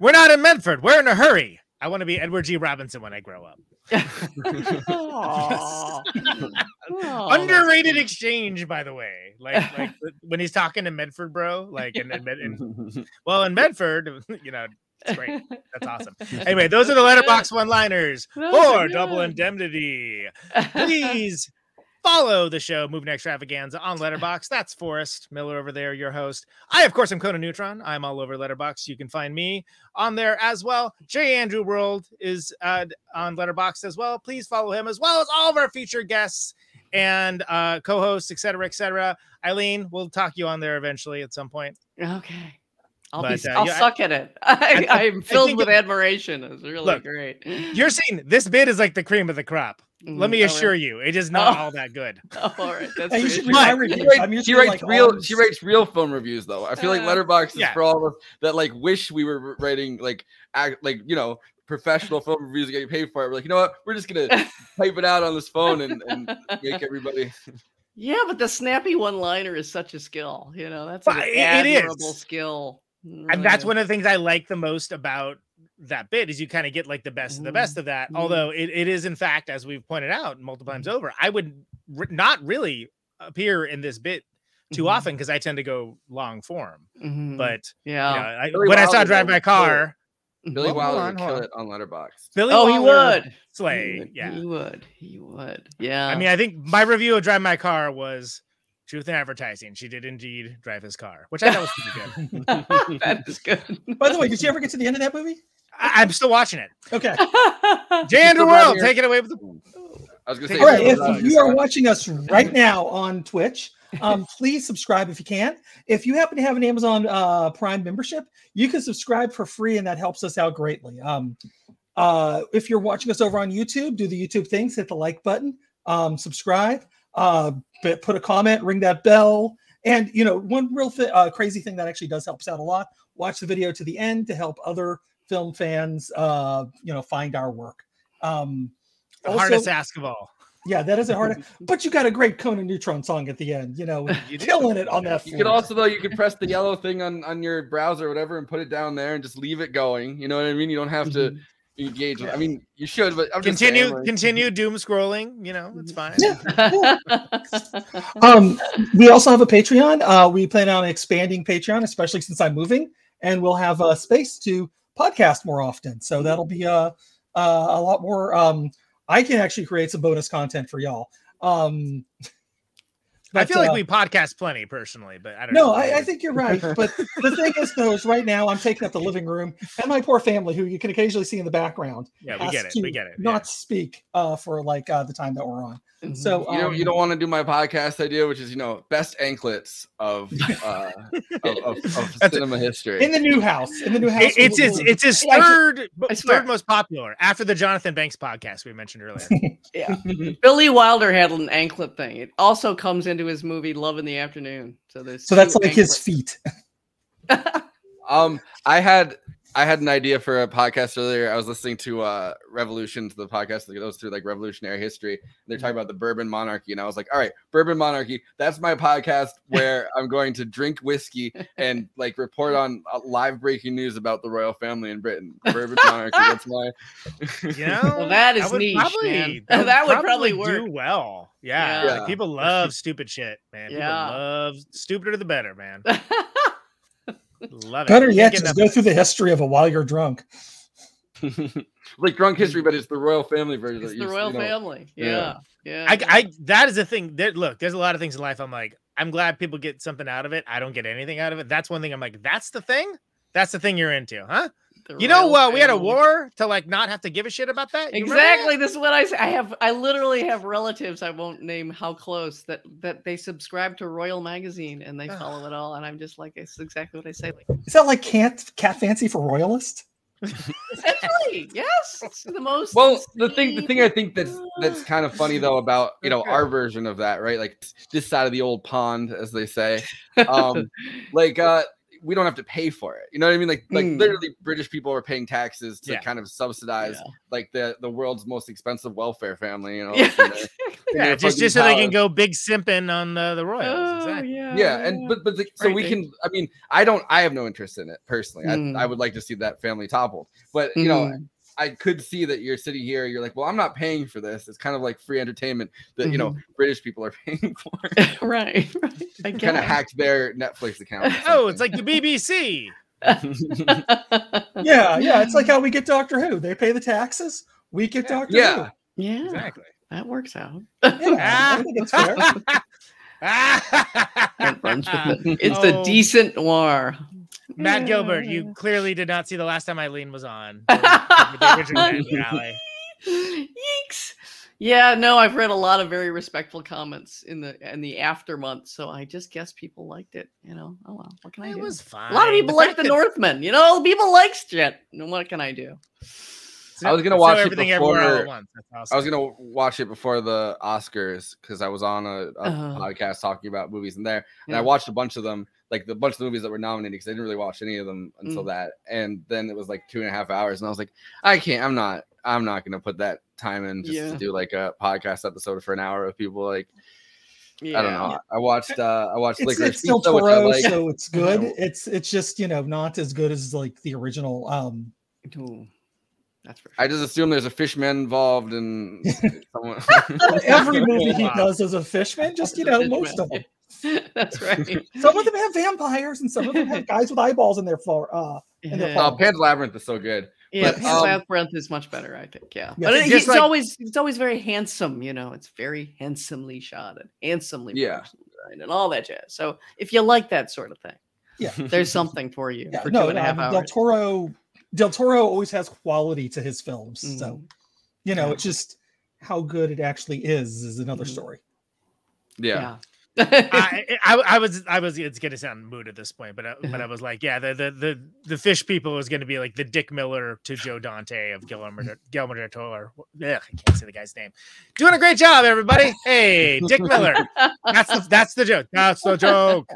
We're not in Medford. We're in a hurry. I want to be Edward G. Robinson when I grow up. Aw. Aw, Underrated exchange, by the way. Like, like when he's talking to Medford, bro. Like, in, in, Med- in- well, in Medford, you know, it's great. That's awesome. Anyway, those are the letterbox one-liners Those are for Double. Indemnity. Please follow the show Moving Extravaganza on Letterbox. That's Forrest Miller over there, your host. I, of course, am Conan Neutron. I'm all over Letterbox. You can find me on there as well. J. Andrew World is uh, on Letterbox as well. Please follow him as well as all of our featured guests and uh, co-hosts, etc., etc. Eileen, we'll talk you on there eventually at some point. Okay. I'll But, be. uh, I'll yeah, I- suck at it. I, I- I'm filled with it- admiration. It's really Look, great. You're saying this bit is like the cream of the crop. Let me Oh, assure you, it is not Oh. all that good. Oh, all right. That's Hey, you should read reassuring. my She reviews. writes, she writes like real. on She writes real film reviews though. I feel like Uh, Letterbox is yeah. for all of us that like wish we were writing like act like you know professional film reviews and getting paid for it. We're like, you know what? We're just gonna type it out on this phone and, and make everybody. Yeah, but the snappy one-liner is such a skill. You know, that's an it- it is. admirable skill. and that's one of the things I like the most about that bit is you kind of get like the best of the best of that. Mhm. Although it, it is in fact, as we've pointed out multiple Mm-hmm. times over, I would r- not really appear in this bit too Mhm. often because I tend to go long form. Mhm. But yeah. you know, I, Billy when I saw Drive My kill it. car, Billy Hold Wilder on, would kill it on Letterbox. Billy oh, he Wilder would. slay. He would. Yeah. He would. He would. Yeah. I mean, I think my review of Drive My Car was truth in advertising. She did indeed drive his car, which I thought was pretty good. that is good. By the way, did you ever get to the end of that movie? I, I'm still watching it. Okay. J. Andrew still World, take it away with the I was gonna say. All right. If Wilder you are watching us right now on Twitch, um, please subscribe if you can. If you happen to have an Amazon uh, Prime membership, you can subscribe for free, and that helps us out greatly. Um, uh, if you're watching us over on YouTube, do the YouTube things, hit the like button, um, subscribe, uh, p- put a comment, ring that bell. And you know, one real th- uh, crazy thing that actually does help us out a lot. Watch the video to the end to help other film fans, uh, you know, find our work. Um, the also- hardest ask of all. yeah, that is a hard. but you got a great Conan Neutron song at the end. You know, You do. killing it on that. You could also though you could press the yellow thing on on your browser or whatever and put it down there and just leave it going. You know what I mean? You don't have to engage. with I mean, you should, but I'm just saying, Continue, like- continue doom scrolling. You know, it's fine. Um, we also have a Patreon. Uh, we plan on expanding Patreon, especially since I'm moving, and we'll have uh, space to podcast more often. So that'll be uh, uh, a lot more. Um, I can actually create some bonus content for y'all. Um, I but, feel like uh, we podcast plenty personally, but I don't No, know. I, I think you're right. But the thing is, though, is right now I'm taking up the living room, and my poor family, who you can occasionally see in the background, Yeah, we get it. We get it. Not speak uh, for like uh, the time that we're on. So you know, um, you don't want to do my podcast idea, which is you know best anklets of uh, of, of, of That's it. cinema history. in the new house, in the new house, It- it's his it's his Yeah, third I swear. third most popular after the Jonathan Banks podcast we mentioned earlier. yeah. Billy Wilder had an anklet thing. It also comes into his movie Love in the Afternoon. So there's so that's two like his feet. Um, I had I had an idea for a podcast earlier. I was listening to uh Revolution, to the podcast that goes through like revolutionary history. And they're talking about the Bourbon Monarchy, and I was like, all right, Bourbon Monarchy. That's my podcast where I'm going to drink whiskey and like report on uh, live breaking news about the royal family in Britain. Bourbon Monarchy. That's my. You know, Well, that is would niche, man. that would, That would probably do work. well. Yeah, Yeah. like, people love stupid shit, man. People Yeah. love stupider the better, man. Love it. Better yet, just go through the history of it while you're drunk. like drunk history, but it's the royal family version. It's that the you- royal you know- family. yeah. Yeah. Yeah. I, I that is the thing. There, look, there's a lot of things in life. I'm like, I'm glad people get something out of it. I don't get anything out of it. That's one thing. I'm like, that's the thing. That's the thing you're into, huh? The You know, royal uh, we had a war to like not have to give a shit about that. You remember that? Exactly. This is what I say. I have. I literally have relatives. I won't name how close that that they subscribe to Royal Magazine and they follow it all. And I'm just like, it's exactly what I say. Like, Is that like cat cat fancy for royalist? essentially, yes. It's the most. Well, the thing, the thing I think that's that's kind of funny though about you know our version of that, right? Like this side of the old pond, as they say. Um, like uh, we don't have to pay for it. You know what I mean? Like like Mm. literally, British people are paying taxes to Yeah. kind of subsidize Yeah. like the the world's most expensive welfare family. You know? Yeah. like, their- Yeah, just just so they can go big simping on the, the royals. Oh, exactly. yeah. yeah and but but the, so we Frightening. can i mean i don't i have no interest in it personally Mm. I, I would like to see that family toppled but you know Mhm. I could see that you're sitting here you're like well i'm not paying for this it's kind of like free entertainment that you know Mm-hmm. british people are paying for right. Right. I kind of hacked their netflix account Oh, it's like the BBC. Yeah, yeah. It's like how we get Doctor Who. They pay the taxes. We get Doctor Yeah. yeah. Exactly. That works out. Yeah, I think it's fair. That runs. It's the Oh. decent noir. Matt Gilbert, you clearly did not see the last time Eileen was on. The original Dan Crowley. Yeeks. Yeah, no, I've read a lot of very respectful comments in the in the after months, so I just guess people liked it. You know, oh well, what can I It do? was fine. a lot of people The like the that- Northman. You know, people like shit. And what can I do? I was gonna so watch it everything everywhere all at before- once. That's I was gonna watch it before the Oscars because I was on a, a Uh-huh. podcast talking about movies in there, and I watched a bunch of them, like the bunch of the movies that were nominated because I didn't really watch any of them until Mm. that, and then it was like two and a half hours, and I was like, I can't, I'm not, I'm not gonna put that time in just Yeah. to do like a podcast episode for an hour of people like Yeah. I don't know. I watched uh I watched It's, Licorice it's still Pizza, which I Toro, like. so it's good. It's it's just you know not as good as like the original. Um, Ooh, that's for I just assume there's a fishman involved and someone. every movie he Wow. does as a fishman, just you know most of them. That's right. Some of them have vampires, and some of them have guys with eyeballs in their for uh in their Yeah. uh, Pan's Labyrinth is so good. Yeah, But, Pan's um, Labyrinth is much better, I think. Yeah, Yeah, but it's it, just it's like- always it's always very handsome. You know, it's very handsomely shot and handsomely Yeah. designed and all that jazz. So if you like that sort of thing, Yeah. there's something for you Yeah, for no, two and a half um, Del. Toro. Del Toro always has quality to his films, so Mm. you know Yeah. it's just how good it actually is is another Mhm. story. Yeah. I, I, I was I was it's gonna sound mood at this point, but I, but I was like, yeah, the the the, the fish people is gonna be like the Dick Miller to Joe Dante of Guillermo Guillermo del Toro. Ugh, I can't say the guy's name. Doing a great job, everybody. Hey, Dick Miller. That's the that's the joke. That's the joke.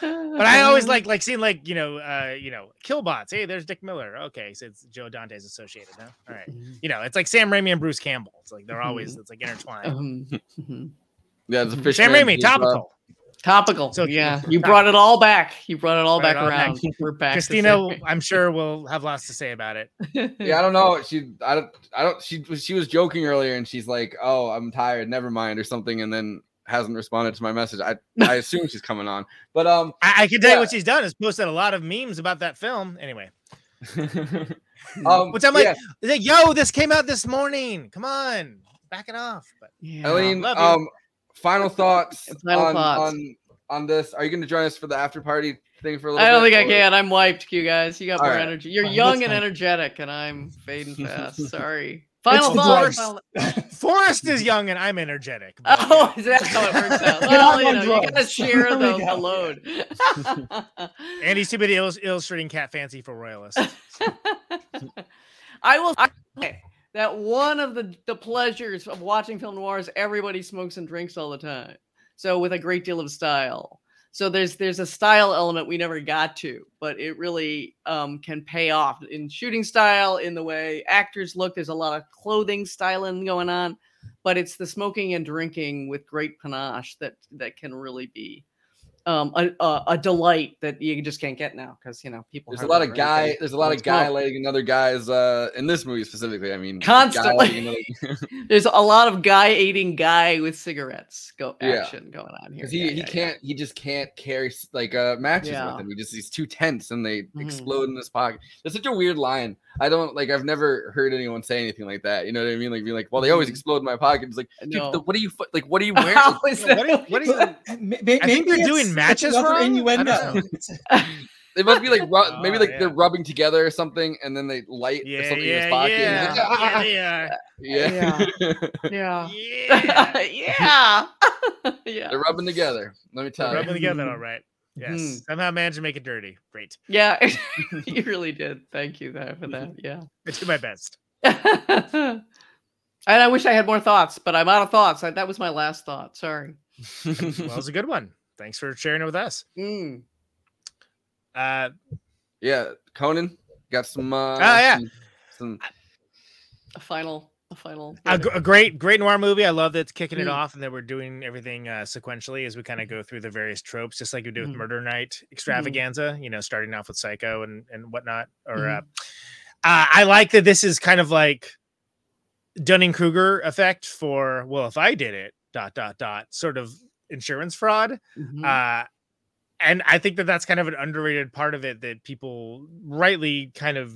But I always like like seeing like you know uh you know Killbots. Hey, there's Dick Miller. Okay, so it's Joe Dante's associated now. All right, you know it's like Sam Raimi and Bruce Campbell. It's like they're always it's like intertwined. Um, mhm. Yeah, the Sam fishman. Raimi, he's, uh, topical. Topical. So- yeah, you brought it all back. You brought it all Brought it back all back. around. We're back. Christina, I'm sure will have lots to say about it. Yeah, I don't know. She, I don't, I don't. She, she was joking earlier, and she's like, "Oh, I'm tired. Never mind," or something, and then hasn't responded to my message. I, I assume she's coming on, but um, I, I can tell you what she's done is posted a lot of memes about that film. Anyway, um, which I'm like, yeah, like, yo, this came out this morning. Come on, back it off. But Yeah. Eileen, love you. um, final thoughts, Final on, thoughts. on on this. Are you going to join us for the after party thing for a little? I don't bit, think I can. I'm wiped, you guys. You got All more right. energy. You're Fine, young and fine. energetic, and I'm fading fast. Sorry. Final the thought. drugs. final- is young and I'm energetic. but Oh, is that how it works out? You're Well, not you on know, you gotta share There we the, the load. And he's too busy illus- illustrating Cat Fancy for Royalists. I will say that one of the, the pleasures of watching film noir is everybody smokes and drinks all the time. So with a great deal of style. So there's there's a style element we never got to, but it really um, can pay off in shooting style, in the way actors look. There's a lot of clothing styling going on, but it's the smoking and drinking with great panache that that can really be um, a, a, a delight that you just can't get now because you know people. There's a lot of guy. and There's a lot of guy smoke. letting another guys uh in this movie specifically. I mean, Constantly. another- There's a lot of guy aiding guy with cigarettes go Yeah. action going on here. Because he, Yeah, he yeah, yeah. can't he just can't carry like uh matches Yeah. with him. He just he's too tense and they Mhm. explode in his pocket. That's such a weird line. I don't like I've never heard anyone say anything like that. You know what I mean? Like being like, well, they always Mhm. explode in my pocket. It's like, dude, No. the- what are you like? What are you wearing? How is that? what are- what are you- But, ma- ma- I think maybe you're doing it's- it's matches another wrong. Innuendo. know. It's- It must be like ru- maybe Oh, like yeah. they're rubbing together or something, and then they light Yeah, something in yeah, his pocket. yeah, like, "Ah, yeah, yeah, Yeah. yeah. yeah. yeah. they're rubbing together. Let me tell They're rubbing together, all right. Yes. Mhm. Somehow managed to make it dirty. Great. Yeah. you really did. Thank you there for that. Yeah. I did my best. and I wish I had more thoughts, but I'm out of thoughts. I, that was my last thought. Sorry. Well, it was a good one. Thanks for sharing it with us. Mm. Uh, yeah, Conan got some. Uh, Oh, yeah. some, some A final. A final. a, a great, great noir movie. I love that it's kicking it Mm. off and that we're doing everything uh, sequentially as we kind of go through the various tropes, just like we did with Mhm. Murder Night Extravaganza. You know, starting off with Psycho and and whatnot. Or uh, uh, I like that this is kind of like Dunning Kruger effect for well, if I did it, dot dot dot, sort of insurance fraud. Mhm. uh and i think that that's kind of an underrated part of it that people rightly kind of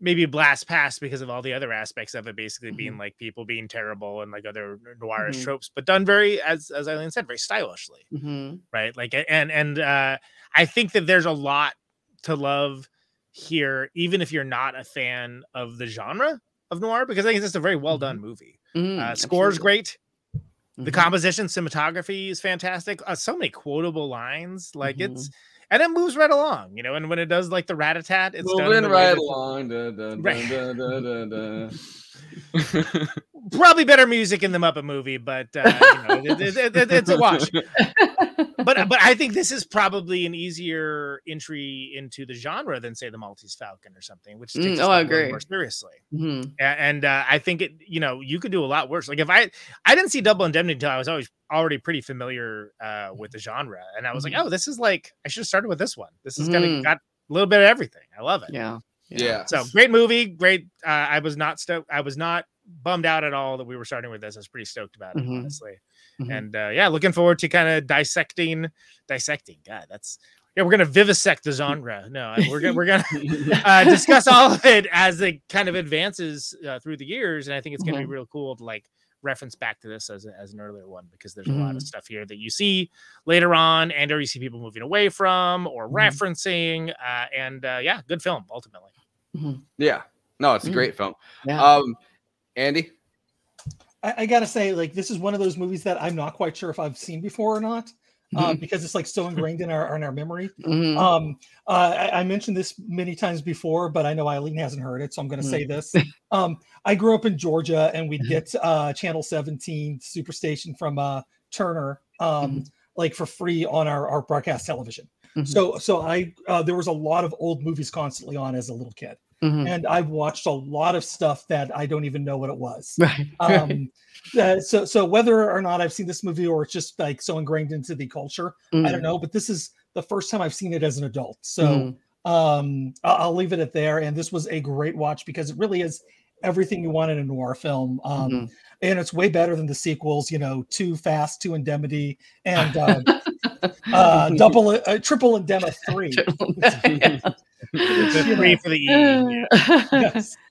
maybe blast past because of all the other aspects of it basically being like people being terrible and like other noirish Mhm. tropes but done very as as eileen said very stylishly Mhm. right? Like and and uh i think that there's a lot to love here even if you're not a fan of the genre of noir because i think it's just a very well done movie. Uh score's absolutely. great. The Mhm. composition cinematography is fantastic. Uh, so many quotable lines. Like it's and it moves right along you know and when it does like the rat-a-tat it's done moving the way right along. Da, da, Right. da. probably better music in the muppet movie but uh, you know, it- it- it- it's a watch but but i think this is probably an easier entry into the genre than say the maltese falcon or something which Mm, oh, stuff I a little agree. more seriously Mhm. A- and uh, I think it, you know, you could do a lot worse. Like if I, I didn't see Double Indemnity until I was always already pretty familiar uh, with the genre, and I was Mhm. like, oh, this is like I should have started with this one. This is kind Mhm. of got a little bit of everything. I love it. Yeah. yeah. So great movie, great. Uh, I was not stoked. I was not bummed out at all that we were starting with this. I was pretty stoked about it, Mhm. honestly. Mhm. And uh, yeah, looking forward to kind of dissecting, dissecting. God, that's yeah. We're gonna vivisect the genre. No, we're gonna we're gonna uh, discuss all of it as it kind of advances uh, through the years, and I think it's going to Mhm. be real cool to like reference back to this as, a, as an earlier one because there's a lot of Mhm. stuff here that you see later on, and or you see people moving away from or Mhm. referencing, uh, and uh, yeah, good film ultimately. yeah. No, it's a Mm. great film. Yeah. Um, Andy. I, I gotta say, like, this is one of those movies that I'm not quite sure if I've seen before or not, uh, because it's like so ingrained in our in our memory. Mhm. Um, uh, I, I mentioned this many times before, but I know Eileen hasn't heard it, so I'm going to say this. Um, I grew up in Georgia, and we'd get uh, Channel 17 Superstation from uh, Turner, um, like for free on our, our broadcast television. Mhm. So, so I uh, there was a lot of old movies constantly on as a little kid, Mhm. and I've watched a lot of stuff that I don't even know what it was. Right. Um, uh, so, so whether or not I've seen this movie or it's just like so ingrained into the culture, I Mhm. don't know. But this is the first time I've seen it as an adult. So Mhm. um I- i'll leave it at there and this was a great watch because it really is everything you want in a noir film um Mhm. and it's way better than the sequels you know too fast Too indemnity and uh, uh double uh, triple indemnity three Yeah. The you three for the E. yeah. yes.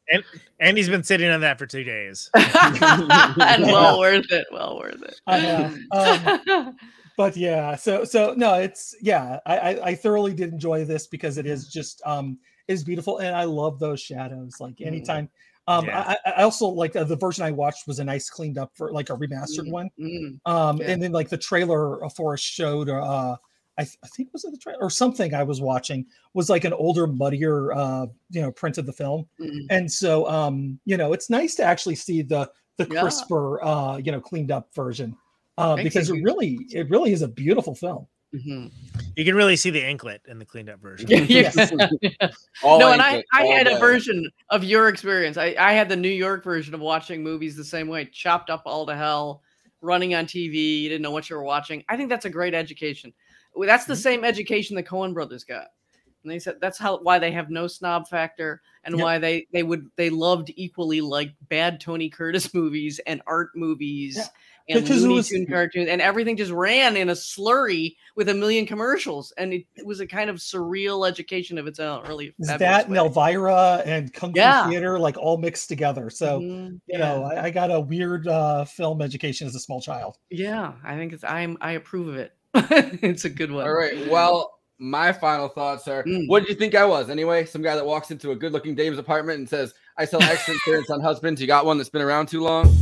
And he's been sitting on that for two days. and well worth it. Well worth it. I know. Um, but yeah so so no it's yeah I, I i thoroughly did enjoy this because it is just um is beautiful and i love those shadows like Mm. anytime um Yeah. I, I also like uh, the version i watched was a nice cleaned up for like a remastered Mm, one mm. um Yeah. and then like the trailer for us showed uh I, th- I think was it the trailer or something I was watching was like an older, muddier, uh, you know, print of the film, Mm. and so um, you know, it's nice to actually see the the Yeah. crisper, uh, you know, cleaned up version, uh, Makes because it huge really, it really is a beautiful film. Mhm. You can really see the anklet in the cleaned up version. Yes. No, and I, I all had a version of your experience. I, I had the New York version of watching movies the same way, chopped up all to hell, running on TV. You didn't know what you were watching. I think that's a great education. Well, That's the same education the Coen brothers got. And they said that's how why they have no snob factor and Yep. why they they would they loved equally like bad Tony Curtis movies and art movies Yeah. and Because Looney was- Tune cartoons and everything just ran in a slurry with a million commercials and it, it was a kind of surreal education of its own. Really, that and. Elvira and Kung Fu Yeah. Theater like all mixed together? So Mhm, you know, I, I got a weird uh, film education as a small child. Yeah, I think it's I'm I approve of it. it's a good one. All right. Well, my final thoughts are Mm. what did you think I was anyway? Some guy that walks into a good looking dame's apartment and says, I sell extra insurance on husbands. You got one that's been around too long?